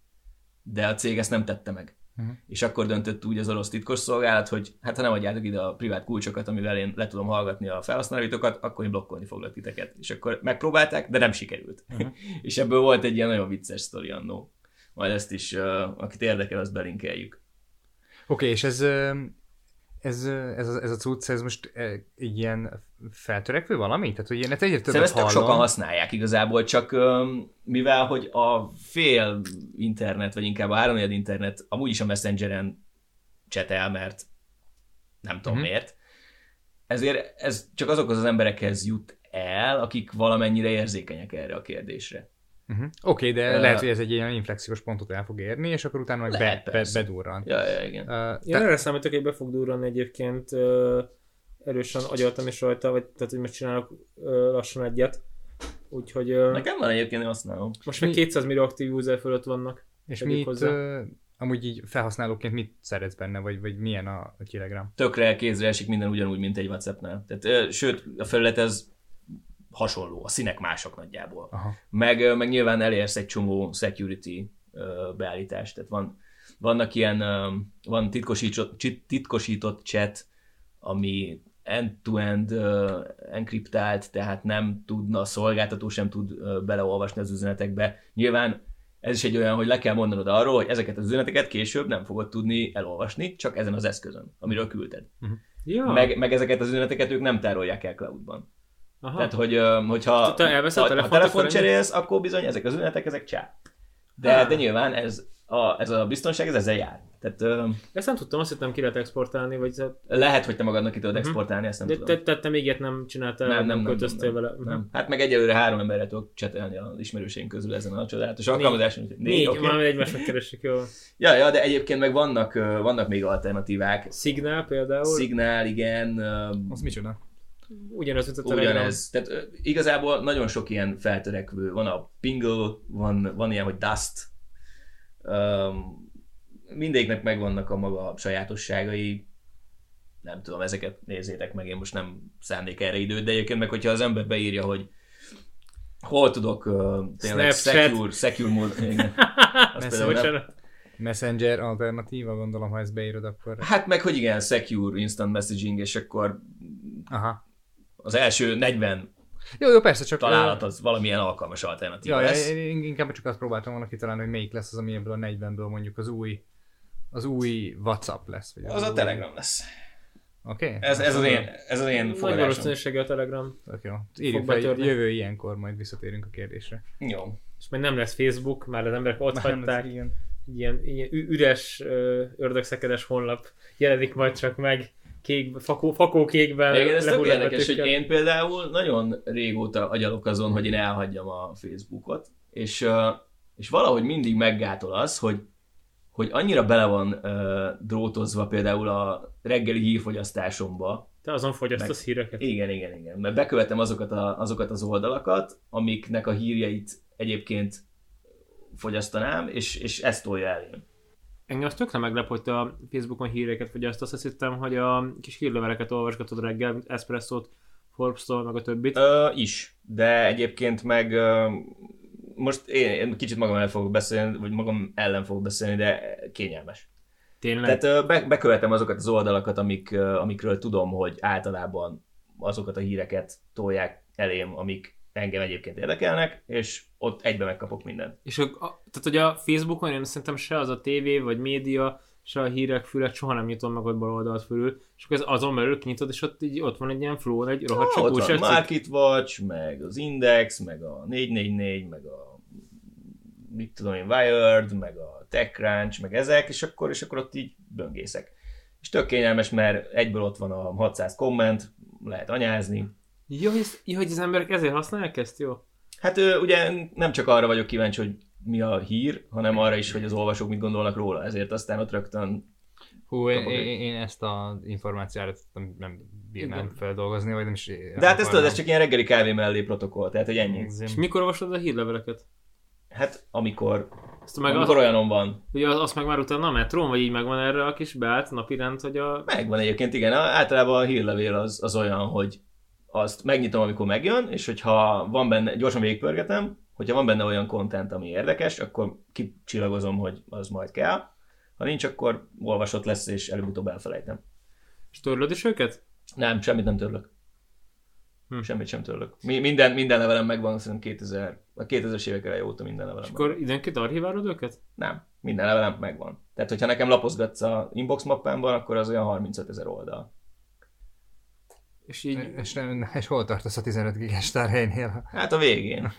de a cég ezt nem tette meg. Mhm. És akkor döntött úgy az orosz titkosszolgálat, hogy hát ha nem adjátok ide a privát kulcsokat, amivel én le tudom hallgatni a felhasználóitokat, akkor én blokkolni foglak titeket. És akkor megpróbálták, de nem sikerült. Mhm. és ebből volt egy ilyen nagyon vicces sztori annó. Majd ezt is, uh, akit érdekel, azt belinkeljük. Oké, és ez, ez, ez, ez a cucc, ez most egy ilyen feltörekvő valami? Tehát, hogy ilyenet egyre többet hallom. sokan használják igazából, csak mivel, hogy a fél internet, vagy inkább a háromnegyed internet amúgy is a Messengeren csetel, mert nem tudom Mhm. miért, ezért ez csak azokhoz az emberekhez jut el, akik valamennyire érzékenyek erre a kérdésre. Uh-huh. Oké, de Ö, lehet, hogy ez egy ilyen inflexiós pontot el fog érni, és akkor utána meg Lehet, be, be, bedurran. Ja, ja, igen. Uh, Én erre számítok, hogy be fog durranni egyébként ö, erősen agyaltam is rajta, vagy tehát, hogy most csinálok ö, lassan egyet. Úgyhogy ö, Nekem van egyébként, én használom. most mi- 200 millió aktív user fölött vannak. és mit, hozzá. uh, amúgy így felhasználóként mit szeretsz benne, vagy, vagy milyen a, a Telegram? Tökre kézre esik minden ugyanúgy, mint egy WhatsAppnál. Tehát, ö, sőt, a felület ez hasonló, a színek mások nagyjából. Aha. meg, meg nyilván elérsz egy csomó security beállítást, tehát van, vannak ilyen, van titkosított, titkosított chat, ami end-to-end ö, enkriptált, tehát nem tudna, a szolgáltató sem tud ö, beleolvasni az üzenetekbe. Nyilván ez is egy olyan, hogy le kell mondanod arról, hogy ezeket az üzeneteket később nem fogod tudni elolvasni, csak ezen az eszközön, amiről küldted. Ja, Meg, meg ezeket az üzeneteket ők nem tárolják el cloudban. Aha. Tehát, hogy hogyha Te elveszed a ha, ha telefont, cserélsz, akkor bizony ezek az üzenetek, ezek csá. De, Ah. de nyilván ez a, ez a biztonság, ez ezzel jár. Tehát Ezt nem tudtam, azt hittem ki lehet exportálni, vagy lehet, hogy te magadnak ki tudod Mhm. exportálni, ezt nem de, tudom. te, te, te még ilyet nem csináltál, nem, nem, nem nem, vele. nem, nem. Hát meg egyelőre három emberre tudok csetelni az ismerőseim közül ezen a csodálatos alkalmazáson. Négy, Négy, okay. már egymás megkeressük, jó. Ja, ja, de egyébként meg vannak, vannak még alternatívák. Signal például, Szignál, igen, Az micsoda? Ugyanaz, mint a Telegram. Ugyanez. Tehát ö, igazából nagyon sok ilyen feltörekvő. Van a Pingle, van, van ilyen, hogy Dust. Um, mindegyiknek megvannak a maga sajátosságai. Nem tudom, ezeket nézzétek meg, én most nem szánnék erre időt, de egyébként meg, hogyha az ember beírja, hogy hol tudok uh, tényleg Snapchat. secure, secure mód, igen. Azt. Messenger alternatíva, gondolom, ha ezt beírod, akkor... hát meg, hogy igen, secure instant messaging, és akkor Aha. Az első 40 Jó, jó, persze, csak... találat az valamilyen alkalmas alternatíva Ja, lesz. én inkább csak azt próbáltam volna kitalálni, hogy melyik lesz az, ami ebből a 40-ből mondjuk az új az új WhatsApp lesz. Vagy Az a új- Telegram lesz. Oké? Ez, ez, az, én, ez az én Nagy fogadásom. valószínűséggel a Telegram. Tök jó. Írjuk fel, betörni. jövő ilyenkor majd visszatérünk a kérdésre. Jó. És majd nem lesz Facebook, már az emberek ott Már hagyták. lesz ilyen. Ilyen, ilyen üres, ördögszekedes honlap jelenik majd csak meg kék, fakó, fakókékben. Igen, ez tök érdekes, hogy én például nagyon régóta agyalok azon, hogy én elhagyjam a Facebookot, és, és valahogy mindig meggátol az, hogy, hogy annyira bele van ö, drótozva például a reggeli hírfogyasztásomba, Te azon fogyasztasz híreket. Igen, igen, igen. Mert bekövetem azokat, a, azokat az oldalakat, amiknek a hírjeit egyébként fogyasztanám, és, és ezt tolja elém. Engem az tökre meglep, hogy te a Facebookon híreket fogyasztasz. Azt hittem, hogy a kis hírleveleket olvasgatod reggel, mint Espresso-t, Forbes-tól, meg a többit. Ö, is, de egyébként meg ö, most én, én kicsit magam ellen fogok beszélni, vagy magam ellen fogok beszélni, de kényelmes. Tényleg? Tehát ö, be, bekövetem azokat az oldalakat, amik, ö, amikről tudom, hogy általában azokat a híreket tolják elém, amik engem egyébként érdekelnek, és ott egybe megkapok mindent. És a, a, tehát, hogy a Facebookon én szerintem se az a tévé, vagy média, és a hírek fület soha nem nyitom meg ott bal oldalt fölül, és akkor ez azon belül kinyitod, és ott, így, ott van egy ilyen flow, egy rohadt sok ott van újságcikk. Market Watch, meg az Index, meg a 444, meg a mit tudom én, Wired, meg a TechCrunch, meg ezek, és akkor, és akkor ott így böngészek. És tök kényelmes, mert egyből ott van a 600 komment, lehet anyázni. Jó, hogy, jó, hogy az emberek ezért használják ezt, jó? Hát ö, ugye nem csak arra vagyok kíváncsi, hogy mi a hír, hanem arra is, hogy az olvasók mit gondolnak róla, ezért aztán ott rögtön Hú, én, én, én ezt az információt nem, nem bírnám feldolgozni, vagy nem is De hát ez tudod, ez csak ilyen reggeli kávé mellé protokoll, tehát hogy ennyi. És mikor olvasod a hírleveleket? Hát amikor, Azt meg, amikor az, olyanom van. ugye az, azt meg már utána a metrón, vagy így megvan erre a kis beállt napirend, hogy a... Megvan egyébként, igen. Általában a hírlevél az, az olyan, hogy azt megnyitom, amikor megjön, és hogyha van benne, gyorsan végigpörgetem, hogyha van benne olyan content, ami érdekes, akkor kicsillagozom, hogy az majd kell. Ha nincs, akkor olvasott lesz, és előbb-utóbb elfelejtem. És törlöd is őket? Nem, semmit nem törlök. Hm. Semmit sem törlök. Mi, minden, minden levelem megvan, szerintem 2000, a 2000-es évek eleje óta minden levelem És megvan. akkor időnként archiválod őket? Nem, minden levelem megvan. Tehát, hogyha nekem lapozgatsz a inbox mappámban, akkor az olyan 35 ezer oldal. És így, És, nem, és hol tartasz a 15 gigas tárhelynél? Hát a végén.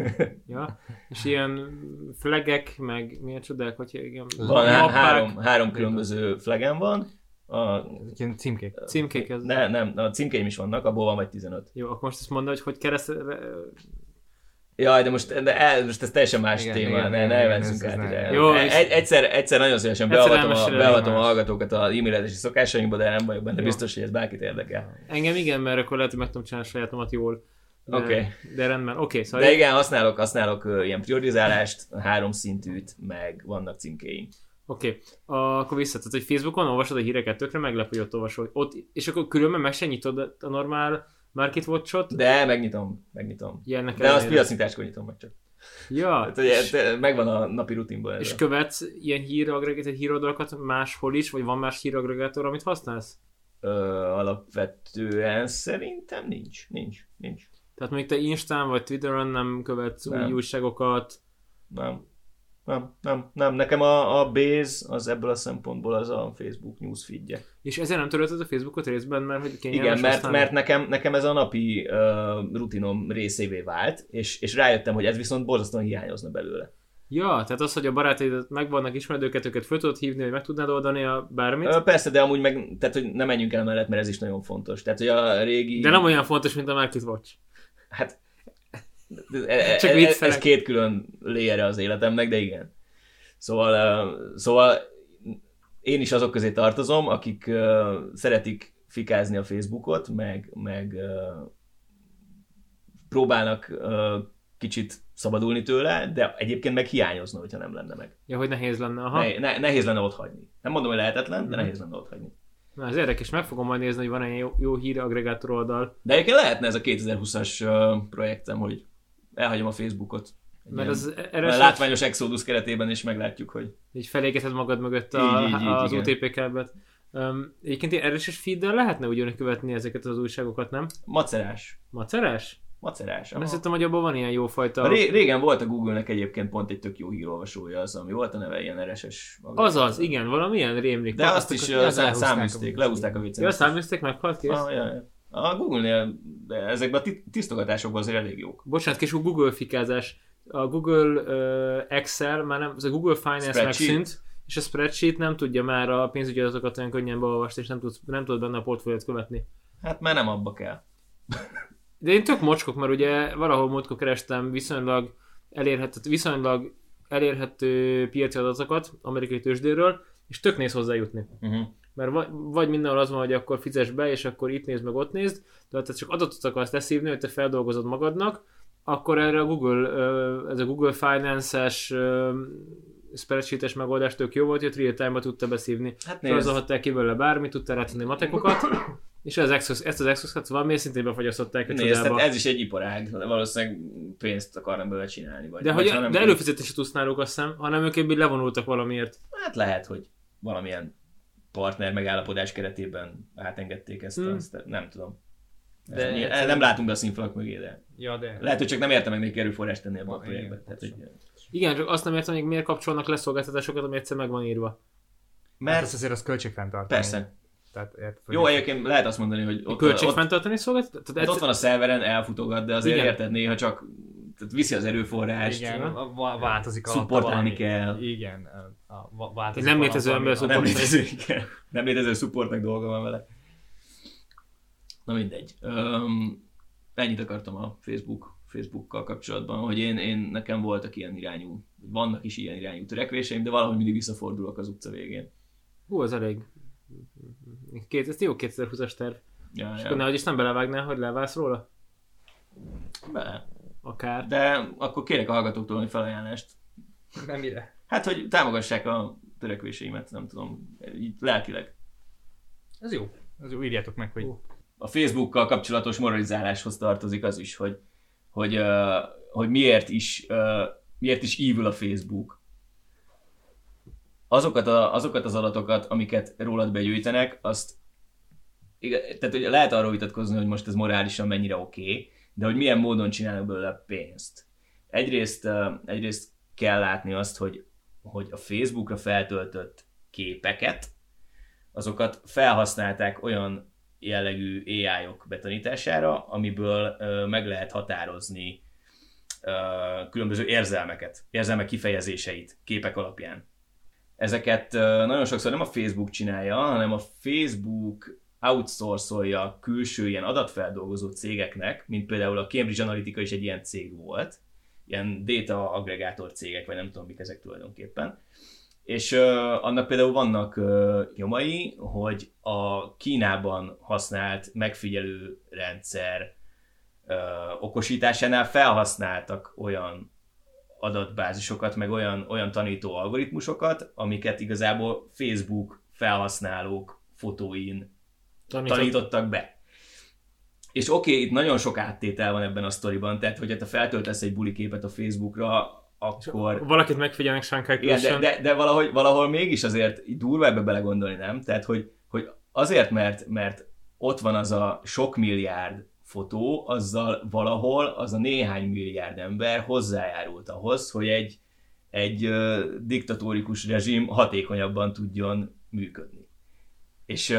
ja, és ilyen flagek, meg milyen csodák, hogy igen. Van há- mappák, három, három különböző flagem van. A, Ilyen címkék. Címkék ez. ne, nem, a címkeim is vannak, abból van vagy 15. Jó, akkor most ezt mondd, hogy hogy kereszt... Jaj, de most, de el, most ez teljesen más Igen, téma, igen, ne, ne ez át ide. Jó, Egy- és- egy, egyszer, egyszer nagyon szívesen beavatom, a, beavatom a hallgatókat a e-mailetési szokásainkba, de nem vagyok benne Jó. biztos, hogy ez bárkit érdekel. Engem igen, mert akkor lehet, hogy meg tudom csinálni sajátomat jól. De, Oké. de rendben, oké, okay, szóval De igen, használok, használok ö, ilyen priorizálást, három szintűt, meg vannak címkéim. Oké, okay. akkor vissza, tehát hogy Facebookon olvasod a híreket, tökre meglepő, hogy ott olvasod. Ott, és akkor különben meg se nyitod a normál Market Watch-ot, De megnyitom, megnyitom. ilyennek De azt piacnyitáskor nyitom meg csak. Ja, Hát, ugye, és, megvan a napi rutinban ez. és követsz ilyen híraggregátor híroldalakat máshol is, vagy van más híraggregátor, amit használsz? Ö, alapvetően szerintem nincs. Nincs. Nincs. Tehát mondjuk te Instán vagy Twitteren nem követsz Nem. új újságokat, Nem. Nem, nem, nem. Nekem a, a base az ebből a szempontból az a Facebook newsfeedje. és ezért nem törölted a Facebookot részben, mert hogy kényelmes Igen, mert, használni? mert nekem, nekem ez a napi uh, rutinom részévé vált, és, és rájöttem, hogy ez viszont borzasztóan hiányozna belőle. Ja, tehát az, hogy a barátaidat megvannak, ismered őket, őket föl tudod hívni, hogy meg tudnád oldani a bármit, Ö, persze, de amúgy meg, tehát hogy nem menjünk el mellett, mert ez is nagyon fontos. Tehát, hogy a régi... de nem olyan fontos, mint a Market Watch. Hát, ez, Csak ez, ez két külön léjere az életemnek, de igen. Szóval, szóval én is azok közé tartozom, akik szeretik fikázni a Facebookot, meg, meg próbálnak kicsit szabadulni tőle, de egyébként meg hiányozna, hogyha nem lenne meg. Ja, hogy nehéz lenne. Aha. Ne, ne, nehéz lenne ott hagyni. Nem mondom, hogy lehetetlen, de Mhm. nehéz lenne ott hagyni. Na, ez érdekes, meg fogom majd nézni, hogy van egy jó, jó hír aggregátor oldal. De egyébként lehetne ez a 2020-as uh, projektem, hogy elhagyom a Facebookot. Egy Mert az a erre látványos Exodus keretében is meglátjuk, hogy így felégeted magad mögött a, Így, így, így, az igen. OTP kábelt. Um, egyébként RSS feeddel lehetne ugyanúgy követni ezeket az újságokat, nem? macerás. Macerás? Macerás. Én azt aha. hittem, hogy abban van ilyen jó fajta... Ré- régen volt a Google-nek egyébként pont egy tök jó hírolvasója, az, ami volt a neve ilyen RSS. Azaz, igen, valamilyen rémlik. De azt is de szám- lehúzták száműzték, a- lehúzták a viccet. Ja, száműzték, meghalt kész? Ah, ja, ja. A Google-nél de ezekben a ti- tisztogatásokban azért elég jók. Bocsánat, kis Google fikázás. A Google uh, Excel, már nem, az a Google Finance megszűnt, és a spreadsheet nem tudja már a pénzügyi adatokat olyan könnyen beolvasni, és nem tudsz, nem tudod benne a portfóliót követni. Hát már nem abba kell. De én tök mocskok, mert ugye valahol múltkor kerestem viszonylag elérhető, viszonylag elérhető piaci adatokat amerikai tőzsdéről, és tök néz hozzájutni. Uh-huh. Mert vagy, vagy mindenhol az van, hogy akkor fizes be, és akkor itt nézd meg, ott nézd, de ha te csak adatot akarsz leszívni, hogy te feldolgozod magadnak, akkor erre a Google, ez a Google Finance-es ö, spreadsheet-es megoldás tök jó volt, hogy real time-ba tudta beszívni. Hát nézd, Felzolhattál ki belőle bármit, tudtál rátenni matekokat, és az Exos, ezt az Exos-kat valami szintén befagyasztották a nézd tehát ez is egy iparág. Valószínűleg pénzt akarnak belőle csinálni. Vagy, De, vagy hogy, nem de előfizetési tudsz náluk azt hiszem, hanem ők ebből levonultak valamiért. Hát lehet, hogy valamilyen partner megállapodás keretében átengedték ezt, Hmm. azt, nem tudom. De De egyszerűen- nem látunk be a színfalak mögé, de Ja, de... lehet, hogy csak nem értem meg neki erőforrást tenni ebbe a Ah, projektbe. igen, Tehát, hogy, Igen, csak azt nem értem, hogy miért kapcsolnak le szolgáltatásokat, ami egyszer meg van írva. Mert Mert ez azért az költségfenntartani. persze. Tehát, ért, hogy Jó, egyébként lehet azt mondani, hogy ott, Költségfenntartani szolgáltat? ott, Tehát ott van a szerveren, elfutogat, de azért Igen. érted néha csak tehát viszi az erőforrást. Igen, a- változik a Szupportálni kell. Igen, a, a, változik Nem létező ember Nem létező, igen. nem létező supportnak dolga van vele. Na mindegy. Um, ennyit akartam a Facebook, Facebookkal kapcsolatban, hogy én, én nekem voltak ilyen irányú, vannak is ilyen irányú törekvéseim, de valahogy mindig visszafordulok az utca végén. Hú, az elég. Két, ez jó 2020-as terv. Ja, És ja. akkor nehogy is nem belevágnál, hogy leválsz róla? Be. Akár. De akkor kérek a hallgatóktól egy felajánlást. Nem mire. Hát, hogy támogassák a törekvéseimet, nem tudom, így lelkileg. Ez jó. Ez jó, írjátok meg, hogy a Facebookkal kapcsolatos moralizáláshoz tartozik az is, hogy, hogy, uh, hogy miért, is, uh, miért is evil a Facebook. Azokat, a, azokat az adatokat, amiket rólad begyűjtenek, azt tehát hogy lehet arról vitatkozni, hogy most ez morálisan mennyire oké, okay, de hogy milyen módon csinálnak belőle pénzt. Egyrészt, egyrészt kell látni azt, hogy, hogy a Facebookra feltöltött képeket, azokat felhasználták olyan jellegű AI-ok betanítására, amiből meg lehet határozni különböző érzelmeket, érzelmek kifejezéseit képek alapján. Ezeket nagyon sokszor nem a Facebook csinálja, hanem a Facebook outsourcolja külső ilyen adatfeldolgozó cégeknek, mint például a Cambridge Analytica is egy ilyen cég volt, ilyen data aggregátor cégek, vagy nem tudom mik ezek tulajdonképpen. És uh, annak például vannak uh, nyomai, hogy a Kínában használt megfigyelő rendszer uh, okosításánál felhasználtak olyan adatbázisokat, meg olyan, olyan tanító algoritmusokat, amiket igazából Facebook felhasználók fotóin Tanított. tanítottak be. És oké, okay, itt nagyon sok áttétel van ebben a sztoriban, tehát hogyha te feltöltesz egy buli képet a Facebookra, akkor... Valakit megfigyelnek Shanghai Igen, de, de, de valahogy, valahol mégis azért durva ebbe belegondolni, nem? Tehát, hogy, hogy azért, mert, mert ott van az a sok milliárd fotó, azzal valahol az a néhány milliárd ember hozzájárult ahhoz, hogy egy, egy uh, diktatórikus rezsim hatékonyabban tudjon működni. És uh,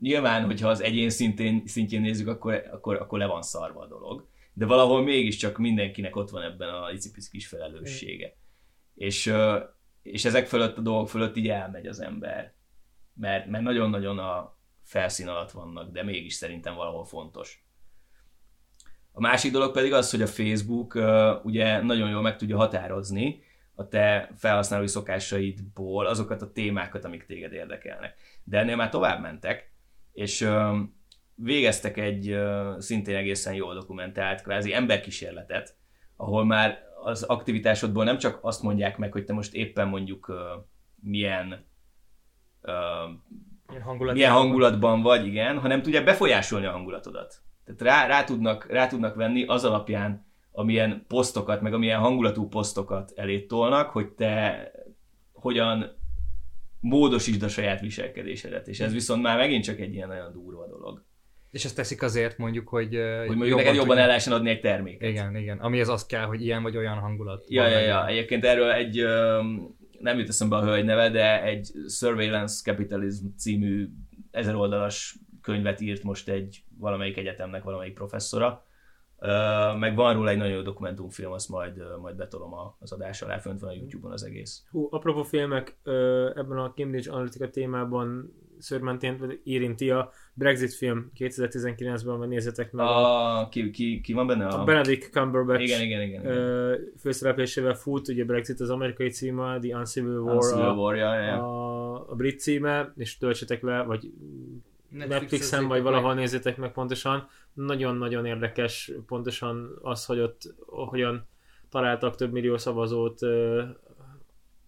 nyilván, hogyha az egyén szintén, szintjén nézzük, akkor, akkor, akkor le van szarva a dolog. De valahol mégiscsak mindenkinek ott van ebben a icipici kis felelőssége. És, uh, és ezek fölött a dolgok fölött így elmegy az ember. Mert, mert nagyon-nagyon a felszín alatt vannak, de mégis szerintem valahol fontos. A másik dolog pedig az, hogy a Facebook uh, ugye nagyon jól meg tudja határozni a te felhasználói szokásaidból azokat a témákat, amik téged érdekelnek. De ennél már tovább mentek, és végeztek egy szintén egészen jól dokumentált kvázi emberkísérletet, ahol már az aktivitásodból nem csak azt mondják meg, hogy te most éppen mondjuk milyen Milyen hangulat. milyen hangulatban vagy, igen, hanem tudják befolyásolni a hangulatodat. Tehát rá, rá, tudnak, rá tudnak venni az alapján, amilyen posztokat, meg amilyen hangulatú posztokat elét tolnak, hogy te hogyan módosítsd a saját viselkedésedet. És ez viszont már megint csak egy ilyen nagyon durva dolog. És ezt teszik azért mondjuk, hogy, Hogy mondjuk neked jobban el lehessen adni egy terméket. Igen, igen. Amihez az kell, hogy ilyen vagy olyan hangulat. Ja, ja, ja. Egyébként erről egy, nem jut eszembe a hölgy neve, de egy Surveillance Capitalism című ezer oldalas könyvet írt most egy valamelyik egyetemnek valamelyik professzora. Meg van róla egy nagyon jó dokumentumfilm, azt majd, majd betolom a- az adás alá, fönt van a YouTube-on az egész. Hú, apropó filmek, ebben a Cambridge Analytica témában szörmentén érinti a Brexit film 2019-ben, vagy nézzetek meg. A, A, ki, ki, ki van benne? a Benedict Cumberbatch Igen, igen, igen. igen. főszereplésével fut, ugye Brexit az amerikai címe, The Uncivil War, Civil a, War, ja, ja. a, a brit címe, és töltsetek le, vagy Netflixen, vagy valahol. valahol nézzétek meg pontosan. Nagyon-nagyon érdekes pontosan az, hogy ott hogyan találtak több millió szavazót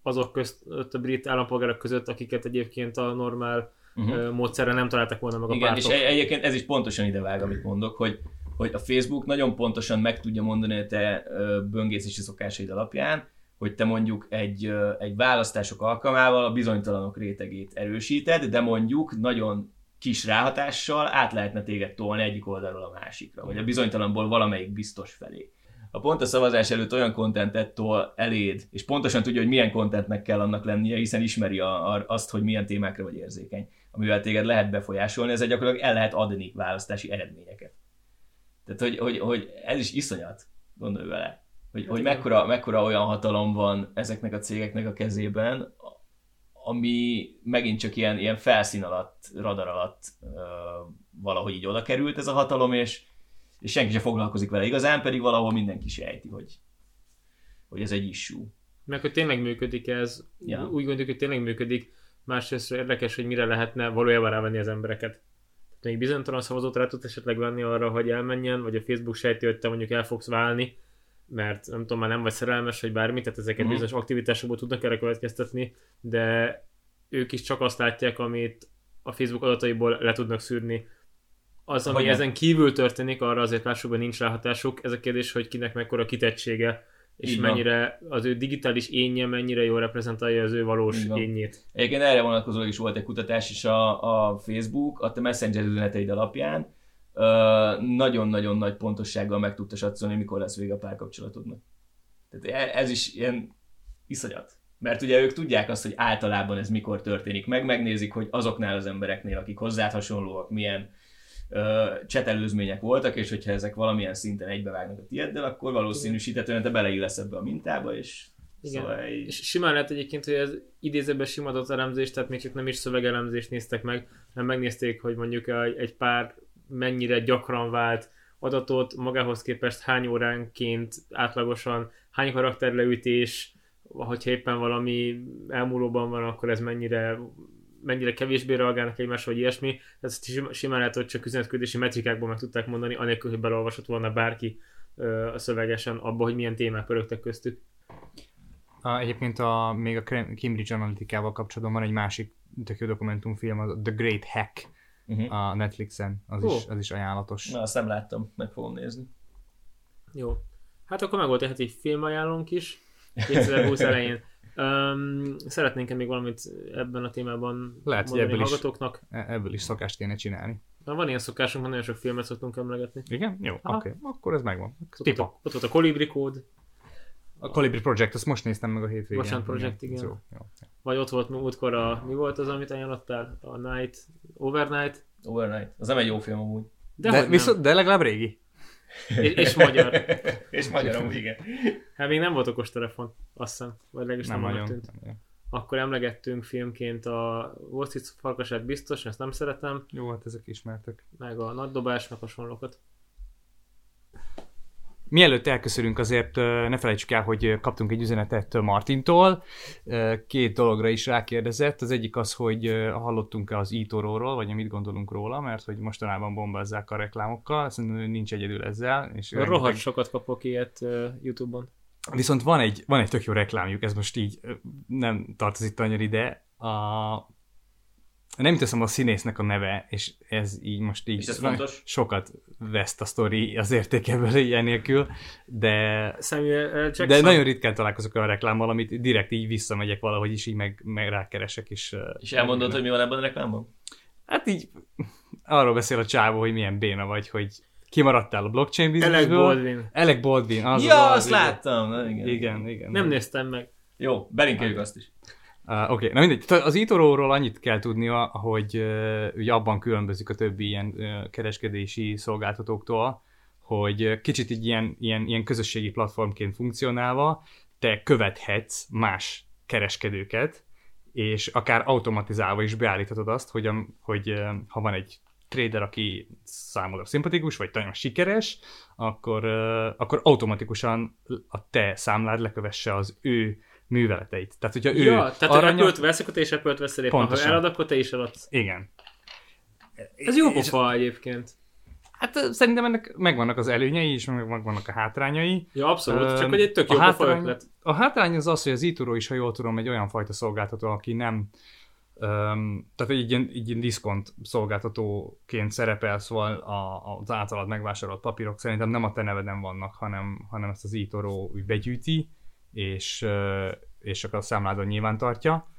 azok közt, ott a brit állampolgárok között, akiket egyébként a normál Uh-huh. uh-huh. módszerre nem találtak volna meg a Igen, és pártok. egy- egyébként ez is pontosan idevág, amit mondok, hogy, hogy a Facebook nagyon pontosan meg tudja mondani a te böngészési szokásaid alapján, hogy te mondjuk egy, egy választások alkalmával a bizonytalanok rétegét erősíted, de mondjuk nagyon kis ráhatással át lehetne téged tolni egyik oldalról a másikra, vagy a bizonytalanból valamelyik biztos felé. ha pont a szavazás előtt olyan kontentet tol eléd, és pontosan tudja, hogy milyen kontentnek kell annak lennie, hiszen ismeri a, a, azt, hogy milyen témákra vagy érzékeny, amivel téged lehet befolyásolni, ezzel gyakorlatilag el lehet adni választási eredményeket. Tehát, hogy, hogy, hogy ez is iszonyat, gondolj vele. Hogy, hogy mekkora, mekkora olyan hatalom van ezeknek a cégeknek a kezében, ami megint csak ilyen, ilyen felszín alatt, radar alatt uh, valahogy így oda került ez a hatalom, és, és senki sem foglalkozik vele igazán, pedig valahol mindenki sejti, hogy, hogy ez egy issue. Meg hogy tényleg működik ez, Ja. úgy gondoljuk, hogy tényleg működik, másrészt érdekes, hogy mire lehetne valójában rávenni az embereket. Tehát még bizonytalan szavazót rá tudsz esetleg venni arra, hogy elmenjen, vagy a Facebook sejti, hogy te mondjuk el fogsz válni, mert nem tudom, már nem vagy szerelmes, vagy bármi, tehát ezeket Mhm. bizonyos aktivitásokból tudnak erre következtetni, de ők is csak azt látják, amit a Facebook adataiból le tudnak szűrni. Az, ami Hogy nem. ezen kívül történik, arra azért lássuk, hogy nincs ráhatásuk. Ez a kérdés, hogy kinek mekkora kitettsége, és Így van. mennyire az ő digitális énje mennyire jól reprezentálja az ő valós van. énjét. Egyébként erre vonatkozólag is volt egy kutatás is a, a Facebook, a te Messenger üzeneteid alapján nagyon-nagyon nagy pontossággal meg tudta satszolni, mikor lesz vége a párkapcsolatodnak. Tehát e- ez is ilyen iszonyat. Mert ugye ők tudják azt, hogy általában ez mikor történik meg, megnézik, hogy azoknál az embereknél, akik hozzád hasonlóak, milyen ö, csetelőzmények voltak, és hogyha ezek valamilyen szinten egybevágnak a tieddel, akkor valószínűsíthetően te beleillesz ebbe a mintába, és Igen. Szóval így... És simán lehet egyébként, hogy ez idézőben sima adatelemzés, tehát még csak nem is szövegelemzést néztek meg, hanem megnézték, hogy mondjuk egy pár mennyire gyakran vált adatot, magához képest hány óránként átlagosan, hány karakterleütés, hogyha éppen valami elmúlóban van, akkor ez mennyire mennyire kevésbé reagálnak egymásra, vagy ilyesmi. Tehát simán lehet, hogy csak üzenetküldési metrikákból meg tudták mondani, anélkül, hogy belolvasott volna bárki a szövegesen abba, hogy milyen témák pörögtek köztük. A, egyébként a, még a Cambridge Analytica-val kapcsolatban van egy másik tök jó dokumentumfilm, az The Great Hack Uh-huh. a Netflixen, az, Ó. is, az is ajánlatos. Na, azt nem láttam, meg fogom nézni. Jó. Hát akkor meg volt egy heti filmajánlónk is, 2020 elején. Um, szeretnénk még valamit ebben a témában Lehet, hogy mondani ebből is- hallgatóknak? E- Ebből is szokást kéne csinálni. Na, van ilyen szokásunk, hogy nagyon sok filmet szoktunk emlegetni. Igen? Jó, oké. Okay. Akkor ez megvan. Ott, Pipa. a- ott volt a Colibri kód, A Colibri Project, azt most néztem meg a hétvégén. Bocsánat, Project, igen. Jó, jó. vagy ott volt múltkor a, mi volt az, amit ajánlottál? A Night, Overnight? Overnight. Az nem egy jó film amúgy. De, De, viszont, de legalább régi. És, és magyar. És magyar amúgy, igen. Hát még nem volt okostelefon, azt hiszem. Vagy legalábbis Nem nem, nagyon. Tűnt. nem. Akkor emlegettünk filmként a Wall Street farkasát biztos, ezt nem szeretem. Jó, hát ezek ismertek. meg a nagy dobás, meg hasonlókat. Mielőtt elköszönünk, azért ne felejtsük el, hogy kaptunk egy üzenetet Martintól. Két dologra is rákérdezett. Az egyik az, hogy hallottunk-e az e vagy mit gondolunk róla, mert hogy mostanában bombázzák a reklámokkal. Szerintem nincs egyedül ezzel. És Rohadt rengeteg- sokat kapok ilyet Youtube-on. Viszont van egy, van egy tök jó reklámjuk, ez most így nem tartozik annyira ide. A, nem teszem a színésznek a neve, és ez így most így És ez fontos? sokat veszt a sztori az értékeből ilyen nélkül, de Samuel de nagyon ritkán találkozok olyan reklámmal, amit direkt így visszamegyek valahogy, is így meg, meg rákeresek, és... És elmondod, hogy mi van ebben a reklámban? Hát így arról beszél a csávó, hogy milyen béna vagy, hogy kimaradtál a blockchain Alec bizniszből. Baldwin. Alec Baldwin, az ja, az, azt igen. láttam! Na, igen. Igen, igen. Nem néztem meg. Jó, belinkeljük azt is. Uh, Oké, okay. na mindegy. Az Itoróról annyit kell tudnia, hogy uh, ugye abban különbözik a többi ilyen uh, kereskedési szolgáltatóktól, hogy kicsit így ilyen, ilyen, ilyen közösségi platformként funkcionálva te követhetsz más kereskedőket, és akár automatizálva is beállíthatod azt, hogy, a, hogy ha van egy trader, aki számodra szimpatikus, vagy nagyon sikeres, akkor, akkor automatikusan a te számlád lekövesse az ő műveleteit. Tehát, hogyha ő Ja, tehát ha aranyat- Apple-t vesz, akkor te is Apple-t veszel éppen. Ha Pontosan. elad, akkor te is eladsz. Igen. Ez jó És- pofa egyébként. Hát szerintem ennek megvannak az előnyei, és meg megvannak a hátrányai. Ja, abszolút, Öm, csak hogy egy tök a jó pofa hátrány- ötlet. A hátrány az az, hogy az Ituro is, ha jól tudom, egy olyan fajta szolgáltató, aki nem Um, tehát egy ilyen, egy ilyen diszkont szolgáltatóként szerepel, szóval a, az általad megvásárolt papírok szerintem nem a te neveden vannak, hanem, hanem ezt az úgy begyűjti, és, és akkor a számládon nyilván tartja.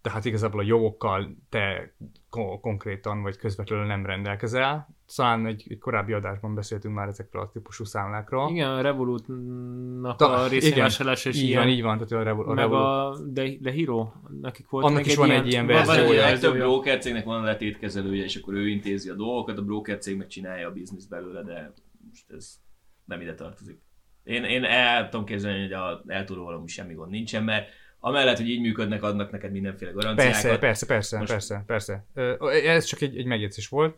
Tehát igazából a jogokkal te ko- konkrétan vagy közvetlenül nem rendelkezel. Talán egy, egy korábbi adásban beszéltünk már ezekről a típusú számlákról. Igen, a Revolut-nak Ta- a részvényvásárlás és így ilyen. van, így van, tehát a Revo- a meg Revolut. a De, De Hero, nekik volt Annak is van egy ilyen van- egy A ilyen verziója. broker cégnek van letétkezelője, és akkor ő intézi a dolgokat, a broker cég meg csinálja a bizniszt belőle, de most ez nem ide tartozik. Én, én el tudom képzelni, hogy a eltúró valami semmi gond nincsen, mert amellett, hogy így működnek, adnak neked mindenféle garanciákat. Persze, persze, persze, Most- persze, persze. Ez csak egy, egy megjegyzés volt.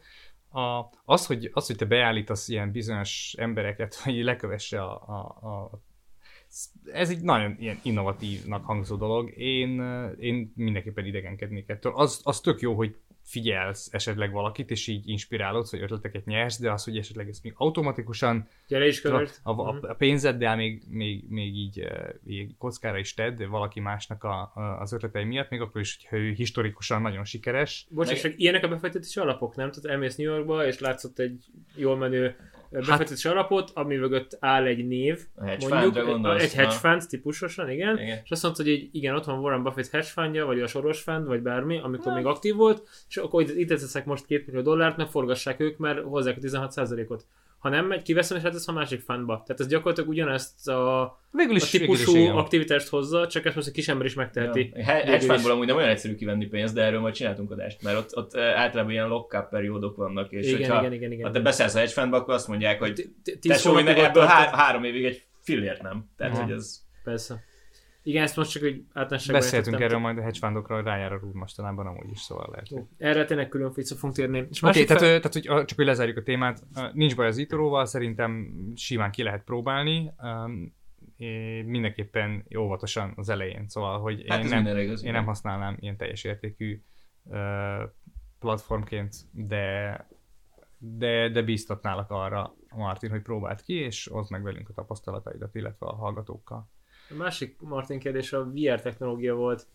A, az, hogy, az, hogy te beállítasz ilyen bizonyos embereket, hogy lekövesse a, a, a ez egy nagyon ilyen innovatívnak hangzó dolog. Én, én mindenképpen idegenkednék ettől. Az, az tök jó, hogy figyelsz esetleg valakit, és így inspirálódsz, hogy ötleteket nyersz, de az, hogy esetleg ezt még automatikusan Gyere is a, a, a, a pénzeddel még, még, még így, eh, így kockára is tedd valaki másnak a, a, az ötletei miatt, még akkor is, hogyha ő historikusan nagyon sikeres. Bocs, Meg- ilyenek a befektetési alapok, nem? Tehát elmész New Yorkba, és látszott egy jól menő befektetési alapot, ami mögött áll egy név, hedge mondjuk, gondolsz? egy hedge fund típusosan, igen, Igen. és azt mondta, hogy így, igen, ott van Warren Buffett hedge fundja, vagy a soros fund, vagy bármi, amikor még aktív volt, és akkor itt, itt teszek most 2 millió dollárt, mert forgassák ők, mert hozzák a 16%-ot. Ha nem megy, kiveszem, és hát ez a másik fundba. Tehát ez gyakorlatilag ugyanezt a, Végül a is, végül is típusú igen. aktivitást hozza, csak ezt most egy kis ember is megteheti. Ja. He- Végül Hedge is. fundból amúgy nem olyan egyszerű kivenni pénzt, de erről majd csináltunk adást, mert ott, ott eh, általában ilyen lock-up periódok vannak, és Igen, hogyha igen, igen, igen. ha te beszállsz a hedge fundba, akkor azt mondják, hogy tesó, ebből három évig egy fillért nem. Tehát, hogy ez... Persze. Igen, ezt most csak egy általánosságban Beszéltünk erről majd a fundokra, rájár a rúd mostanában amúgy is, szóval lehet. Oké, Erre tényleg külön vissza fogunk térni. És okay, másik tehát, fel- ö, tehát hogy, csak hogy lezárjuk a témát, nincs baj az ítóróval, szerintem simán ki lehet próbálni, mindenképpen óvatosan az elején, szóval, hogy Hát én nem, igaz. Én nem használnám ilyen teljes értékű platformként, de, de, de bíztatnálak arra, Martin, hogy próbáld ki, és oszd meg velünk a tapasztalataidat, illetve a hallgatókkal. A másik Martin kérdés a VR technológia volt.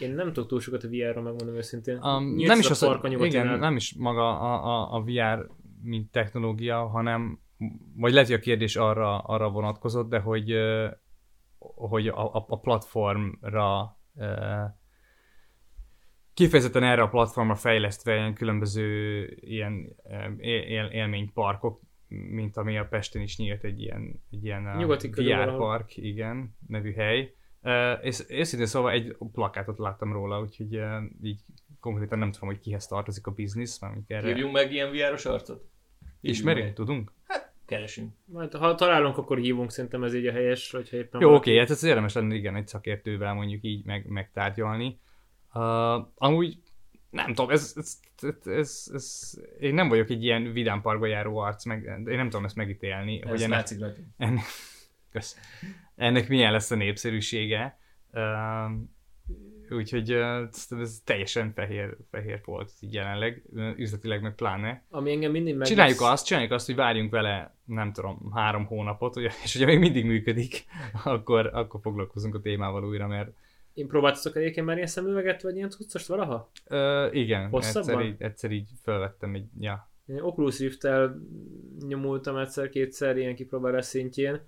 Én nem tudok túl sokat a VR-ról, megmondom őszintén. Um, nem is a az, nyugatinál. igen, nem is maga a, a, a VR, mint technológia, hanem, vagy lehet, hogy a kérdés arra, arra vonatkozott, de hogy, hogy a, a, a platformra kifejezetten erre a platformra fejlesztve ilyen különböző ilyen él- élményparkok, mint ami a Pesten is nyílt egy ilyen, egy ilyen ö, Nyugati VR park, igen, nevű hely. Uh, és őszintén szóval egy plakátot láttam róla, úgyhogy uh, így konkrétan nem tudom, hogy kihez tartozik a biznisz, erre. Hívjunk meg ilyen VR-os arcot? Ismerünk? Tudunk? Keresünk. Majd, ha találunk, akkor hívunk, szerintem ez így a helyes, hogyha éppen Jó, oké, hát ez érdemes lenne igen egy szakértővel mondjuk így meg, megtárgyalni. Uh, amúgy nem tudom, ez, ez, ez, ez, ez, én nem vagyok egy ilyen vidám parkba járó arc, meg, én nem tudom ezt megítélni, Ez hogy ennek, látszik ennek, kösz, ennek milyen lesz a népszerűsége. Uh, úgyhogy uh, ez, teljesen fehér, fehér volt így jelenleg, üzletileg meg pláne. Ami engem mindig meg... Csináljuk azt, csináljuk azt, hogy várjunk vele, nem tudom, három hónapot, és hogyha még mindig működik, akkor, akkor foglalkozunk a témával újra, mert Én próbáltatok egyébként már ilyen szemüveget, vagy ilyen cuccost valaha? ö, igen, Hosszabban? egyszer így, egyszer így felvettem egy, ja. Én Oculus Rift-tel nyomultam egyszer-kétszer ilyen kipróbálás szintjén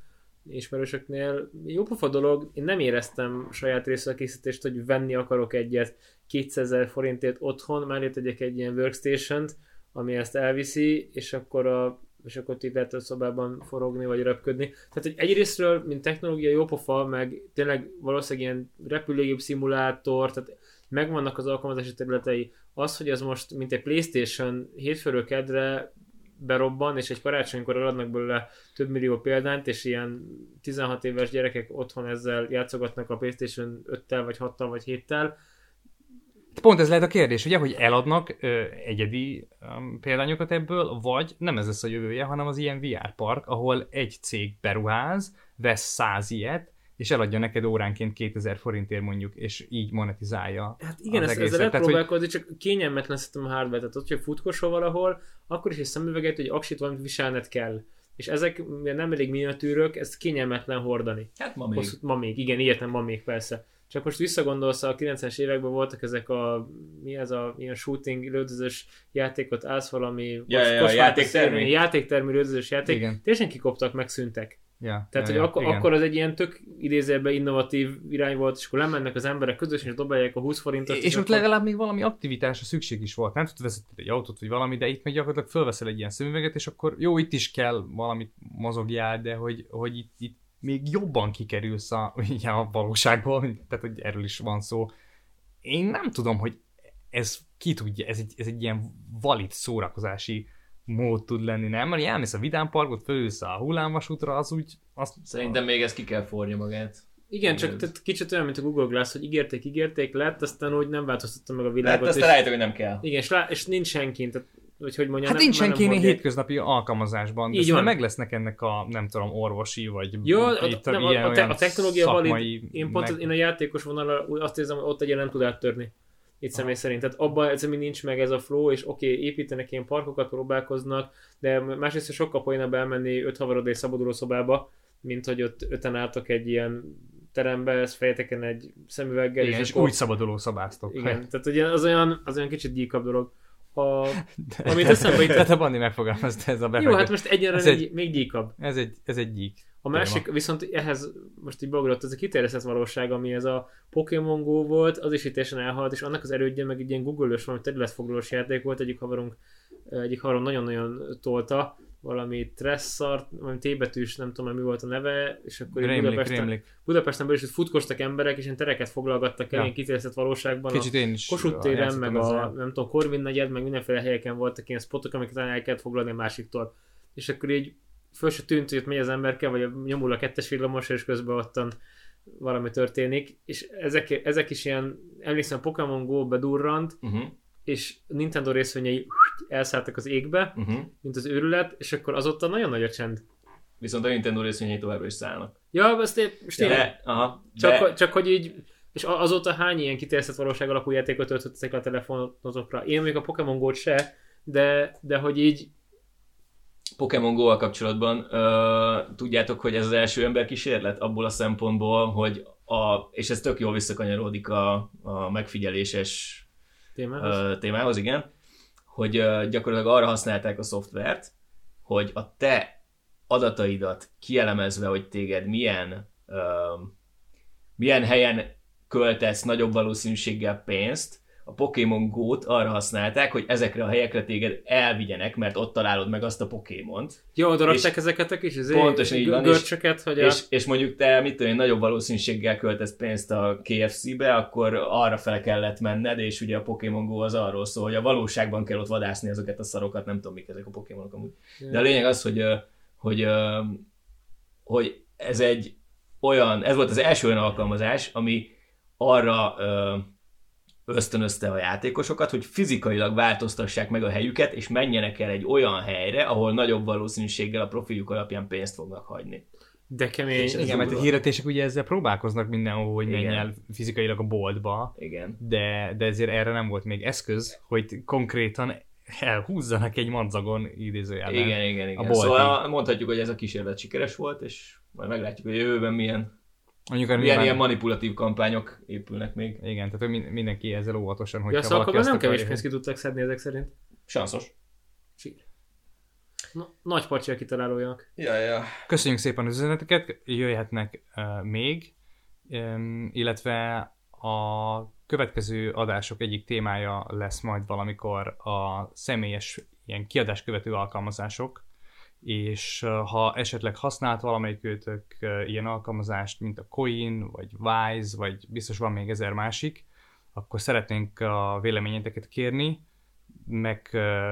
ismerősöknél. Jó pofa dolog, én nem éreztem saját részre a készítést, hogy venni akarok egyet 200 ezer forintért otthon, mellé tegyek egy ilyen workstation ami ezt elviszi, és akkor a és akkor itt lehet a szobában forogni, vagy röpködni. Tehát, hogy egyrésztről, mint technológia jó pofa, meg tényleg valószínűleg ilyen repülőgép szimulátor, tehát megvannak az alkalmazási területei. Az, hogy ez most, mint egy Playstation hétfőről kedre berobban, és egy karácsonykor adnak belőle több millió példányt, és ilyen 16 éves gyerekek otthon ezzel játszogatnak a Playstation 5-tel, vagy 6-tal, vagy 7-tel. Pont ez lehet a kérdés, ugye, hogy eladnak ö, egyedi um, példányokat ebből, vagy nem ez lesz a jövője, hanem az ilyen VR park, ahol egy cég beruház, vesz száz ilyet, és eladja neked óránként 2000 forintért mondjuk, és így monetizálja Hát igen, az ezt, ezzel lehet Tehát, hogy- próbálkozni, csak kényelmetlen szerintem a hardware. Tehát ott, hogy futkosol valahol, akkor is egy szemüveget, hogy aksit valamit viselned kell. És ezek mivel nem elég miniatűrök, ez kényelmetlen hordani. Hát ma még. Hosszú, ma még, igen, értem, ma még persze. Csak most visszagondolsz, a 90-es években voltak ezek a, mi ez a ilyen shooting, lődözős játékot, állsz valami Ja, ja, ja, játéktermi. játéktermi lődözős játék, Igen. teljesen kikoptak, megszűntek. Ja, Tehát, ja, hogy ja, akkor, igen. akkor az egy ilyen tök idézőben innovatív irány volt, és akkor lemennek az emberek közösen, és dobálják a 20 forintot. És ott akkor- legalább még valami aktivitásra szükség is volt. Nem tudod vezetni egy autót vagy valami, de itt meg gyakorlatilag fölveszel egy ilyen szemüveget, és akkor jó, itt is kell valamit mozogjál, de hogy, hogy itt, itt még jobban kikerülsz a, ugye, a valóságból, tehát hogy erről is van szó. Én nem tudom, hogy ez ki tudja, ez egy, ez egy ilyen valid szórakozási mód tud lenni, nem? Mert elmész a vidámparkot, fölülsz a hullámvasútra, az úgy, azt, Szerintem még ez ki kell fornia magát. Igen, csak tehát kicsit olyan, mint a Google Glass, hogy ígérték, ígérték, lett, aztán úgy nem változtatta meg a világot. azt és, rájöttek, hogy nem kell. igen, és, lá, és nincs senki, tehát, hogy hogy mondjam, Hát nem, nincsen nem kéne hordják. hétköznapi alkalmazásban, de Így szerintem van. meg lesznek ennek a, nem tudom, orvosi, vagy Jó, a, itt nem, a, ilyen a, te, a technológia valid, én pont meg- az, én a játékos vonalra azt érzem, hogy ott egy nem tud áttörni. Itt személy szerint. Tehát abban egyszerűen nincs meg ez a flow, és oké, okay, építenek ilyen parkokat, próbálkoznak, de másrészt sokkal poénabb elmenni öt havarodé szabaduló szobába, mint hogy ott öten álltok egy ilyen terembe, ez fejeteken egy szemüveggel, Igen, és akkor- úgy szabaduló szabáztok. Igen, tehát ugye az olyan, az olyan kicsit gyíkabb dolog. A, De, Amit eszembe jutott. Tehát a Bandi megfogalmazta ez a jó, befektet. hát most egyenre Ez egy, még gyíkabb. ez, egy, ez egy gyík. A másik, viszont ehhez most így beugrott, ez a kiterjesztett valóság, ami ez a Pokémon Go volt, az is itt teljesen elhalt, és annak az erődje meg egy ilyen Google-ös, valami területfoglalós játék volt, egyik haverunk, egyik haverom nagyon-nagyon tolta, valami Tressart, valami T betűs, nem tudom, mi volt a neve, és akkor Rémlik, Budapesten, rémlik. Budapesten belül is futkostak emberek, és ilyen tereket foglalgattak el, Ja. ilyen valóságban. a- Kicsit én is Kossuth téren, meg a, ezzel. nem tudom, Korvin negyed, meg mindenféle helyeken voltak ilyen spotok, amiket el kellett foglalni a másiktól. És akkor így föl se tűnt, hogy ott megy az emberke, vagy nyomul a kettes villamos, és közben ottan valami történik. És ezek, ezek is ilyen, emlékszem, Pokémon Go bedurrant, Uh-huh. És Nintendo részvényei elszálltak az égbe, Uh-huh. mint az őrület, és akkor azóta nagyon nagy a csend. Viszont a Nintendo részvényei továbbra is szállnak. Ja, ezt én, most tényleg, De, aha, Csak, de, csak hogy így, és azóta hány ilyen kiterjesztett valóság alapú játékot töltöttek a telefonotokra? Én még a Pokémon Go-t se, de, de hogy így, Pokémon go kapcsolatban ö, tudjátok, hogy ez az első emberkísérlet abból a szempontból, hogy a, és ez tök jól visszakanyarodik a, a megfigyeléses témához. témához, igen, hogy gyakorlatilag arra használták a szoftvert, hogy a te adataidat kielemezve, hogy téged milyen, milyen helyen költesz nagyobb valószínűséggel pénzt, a Pokémon Go-t arra használták, hogy ezekre a helyekre téged elvigyenek, mert ott találod meg azt a Pokémont, Jó, rakták ezeket a kis izé, Pontosan így van, és- görcsöket, hogy a... és, és mondjuk te, mit tudom én, nagyobb valószínűséggel költesz pénzt a KFC-be, akkor arra fel kellett menned, és ugye a Pokémon Go az arról szól, hogy a valóságban kell ott vadászni ezeket a szarokat, nem tudom mik ezek a Pokémonok amúgy. De a lényeg az, hogy, hogy, ö, hogy ez egy olyan, ez volt az első olyan alkalmazás, ami arra ösztönözte a játékosokat, hogy fizikailag változtassák meg a helyüket, és menjenek el egy olyan helyre, ahol nagyobb valószínűséggel a profiljuk alapján pénzt fognak hagyni. De kemény. És Igen, mert a hirdetések ugye ezzel próbálkoznak mindenhol, hogy menj el fizikailag a boltba, Igen. de, de ezért erre nem volt még eszköz, hogy konkrétan elhúzzanak egy madzagon idézőjelben. Igen, igen, igen. A boltig. Szóval mondhatjuk, hogy ez a kísérlet sikeres volt, és majd meglátjuk, hogy a jövőben milyen, Mondjuk milyen nyilván- ilyen manipulatív kampányok épülnek még. Igen, tehát hogy min- mindenki ezzel óvatosan, hogy Ja, szóval akkor nem kevés pénzt ki tudtak szedni ezek szerint. Sanszos. Sír. Na, nagy pacsi a kitalálójának. Ja, ja. Köszönjük szépen az üzeneteket, jöhetnek uh, még, um, illetve a következő adások egyik témája lesz majd valamikor a személyes ilyen kiadás követő alkalmazások, és ha esetleg használt valamelyik őtök uh, ilyen alkalmazást, mint a Coin, vagy Wise, vagy biztos van még ezer másik, akkor szeretnénk a véleményeteket kérni, meg,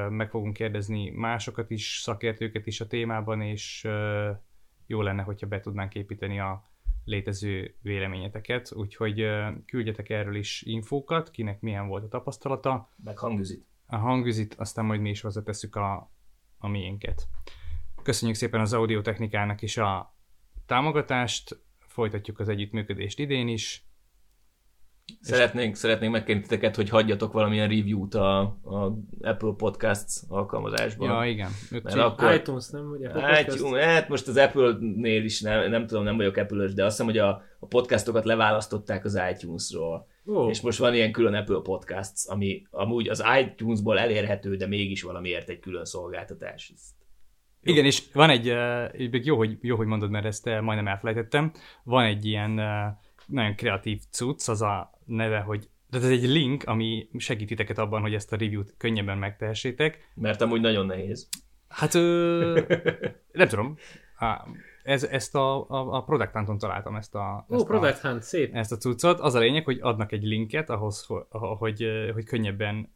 meg fogunk kérdezni másokat is, szakértőket is a témában, és jó lenne, hogyha be tudnánk építeni a létező véleményeteket, úgyhogy küldjetek erről is infókat, kinek milyen volt a tapasztalata, Meg hangüzit. a hangüzit, aztán majd mi is hozzátesszük a, a miénket. Köszönjük szépen az audiotechnikának is a támogatást, folytatjuk az együttműködést idén is, Szeretnénk, szeretnénk megkérni titeket, hogy hagyjatok valamilyen review-t a, a Apple Podcasts alkalmazásban. Ja, igen. Mert akkor- iTunes, nem? Ugye? Hát, hát most az Apple-nél is nem, nem tudom, nem vagyok apple de azt hiszem, hogy a, a podcastokat leválasztották az iTunes-ról. Ó, És most van ilyen külön Apple Podcasts, ami amúgy az iTunes-ból elérhető, de mégis valamiért egy külön szolgáltatás. Ezt Igen, és van egy, uh, még jó, hogy, jó, hogy mondod, mert ezt uh, majdnem elfelejtettem, van egy ilyen uh, nagyon kreatív cucc, az a neve, hogy tehát ez egy link, ami segít titeket abban, hogy ezt a review-t könnyebben megtehessétek. Mert amúgy nagyon nehéz. Hát, ö, nem tudom. Ez, ezt a, a, a Product Hunt-on találtam ezt a, Ó, ezt, Product a, Hunt, szép. ezt a cuccot. Az a lényeg, hogy adnak egy linket ahhoz, hogy, hogy, hogy könnyebben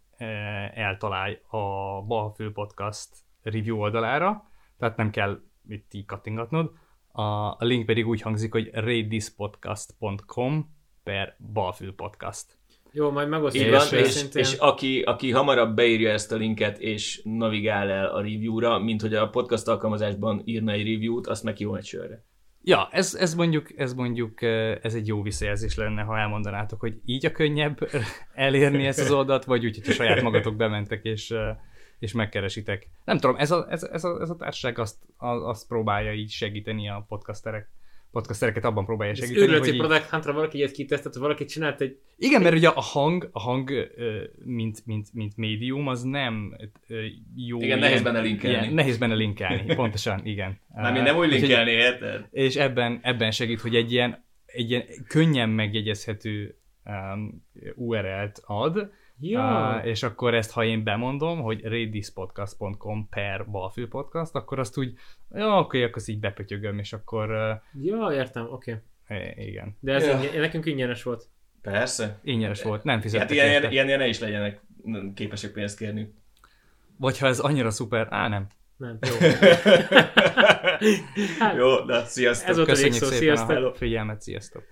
eltalálj a Balfő Podcast review oldalára, tehát nem kell itt így kattingatnod. A, a link pedig úgy hangzik, hogy ratethispodcast.com per balfül podcast. Jó, majd megosztjuk. Így van, és, és aki, aki hamarabb beírja ezt a linket, és navigál el a review-ra, mint hogy a podcast alkalmazásban írna egy review-t, azt meg jó egy sörre. Ja, ez, ez, mondjuk, ez mondjuk ez egy jó visszajelzés lenne, ha elmondanátok, hogy így a könnyebb elérni ezt az oldalt, vagy úgy, hogyha saját magatok bementek, és, és megkeresitek. Nem tudom, ez a, ez, ez a, ez a társaság azt, azt próbálja így segíteni a podcasterek podcastereket abban próbálja segíteni. Őrületi hogy Product Huntra valaki ilyet kitesztett, valaki csinált egy... Igen, mert ugye a hang, a hang mint, mint, mint médium, az nem jó. Igen, ilyen, nehéz benne linkelni. Ilyen, nehéz benne linkelni, pontosan, igen. Nem, én nem úgy linkelni, érted? És ebben, ebben segít, hogy egy ilyen, egy ilyen könnyen megjegyezhető um, URL-t ad, Ja. Uh, és akkor ezt, ha én bemondom, hogy radispodcast.com per balfülpodcast, akkor azt úgy, ja, oké, akkor így bepötyögöm, és akkor... Uh, ja, értem, oké. Okay. Igen. De ez ja. ingyen, nekünk ingyenes volt. Persze. Ingyenes volt, nem fizettek hát ilyen, ilyen, ilyen, ne is legyenek képesek pénzt kérni. Vagy ha ez annyira szuper, á nem. Nem, jó. hát, jó, de sziasztok. Ez volt Köszönjük a szépen sziasztok. a figyelmet, sziasztok.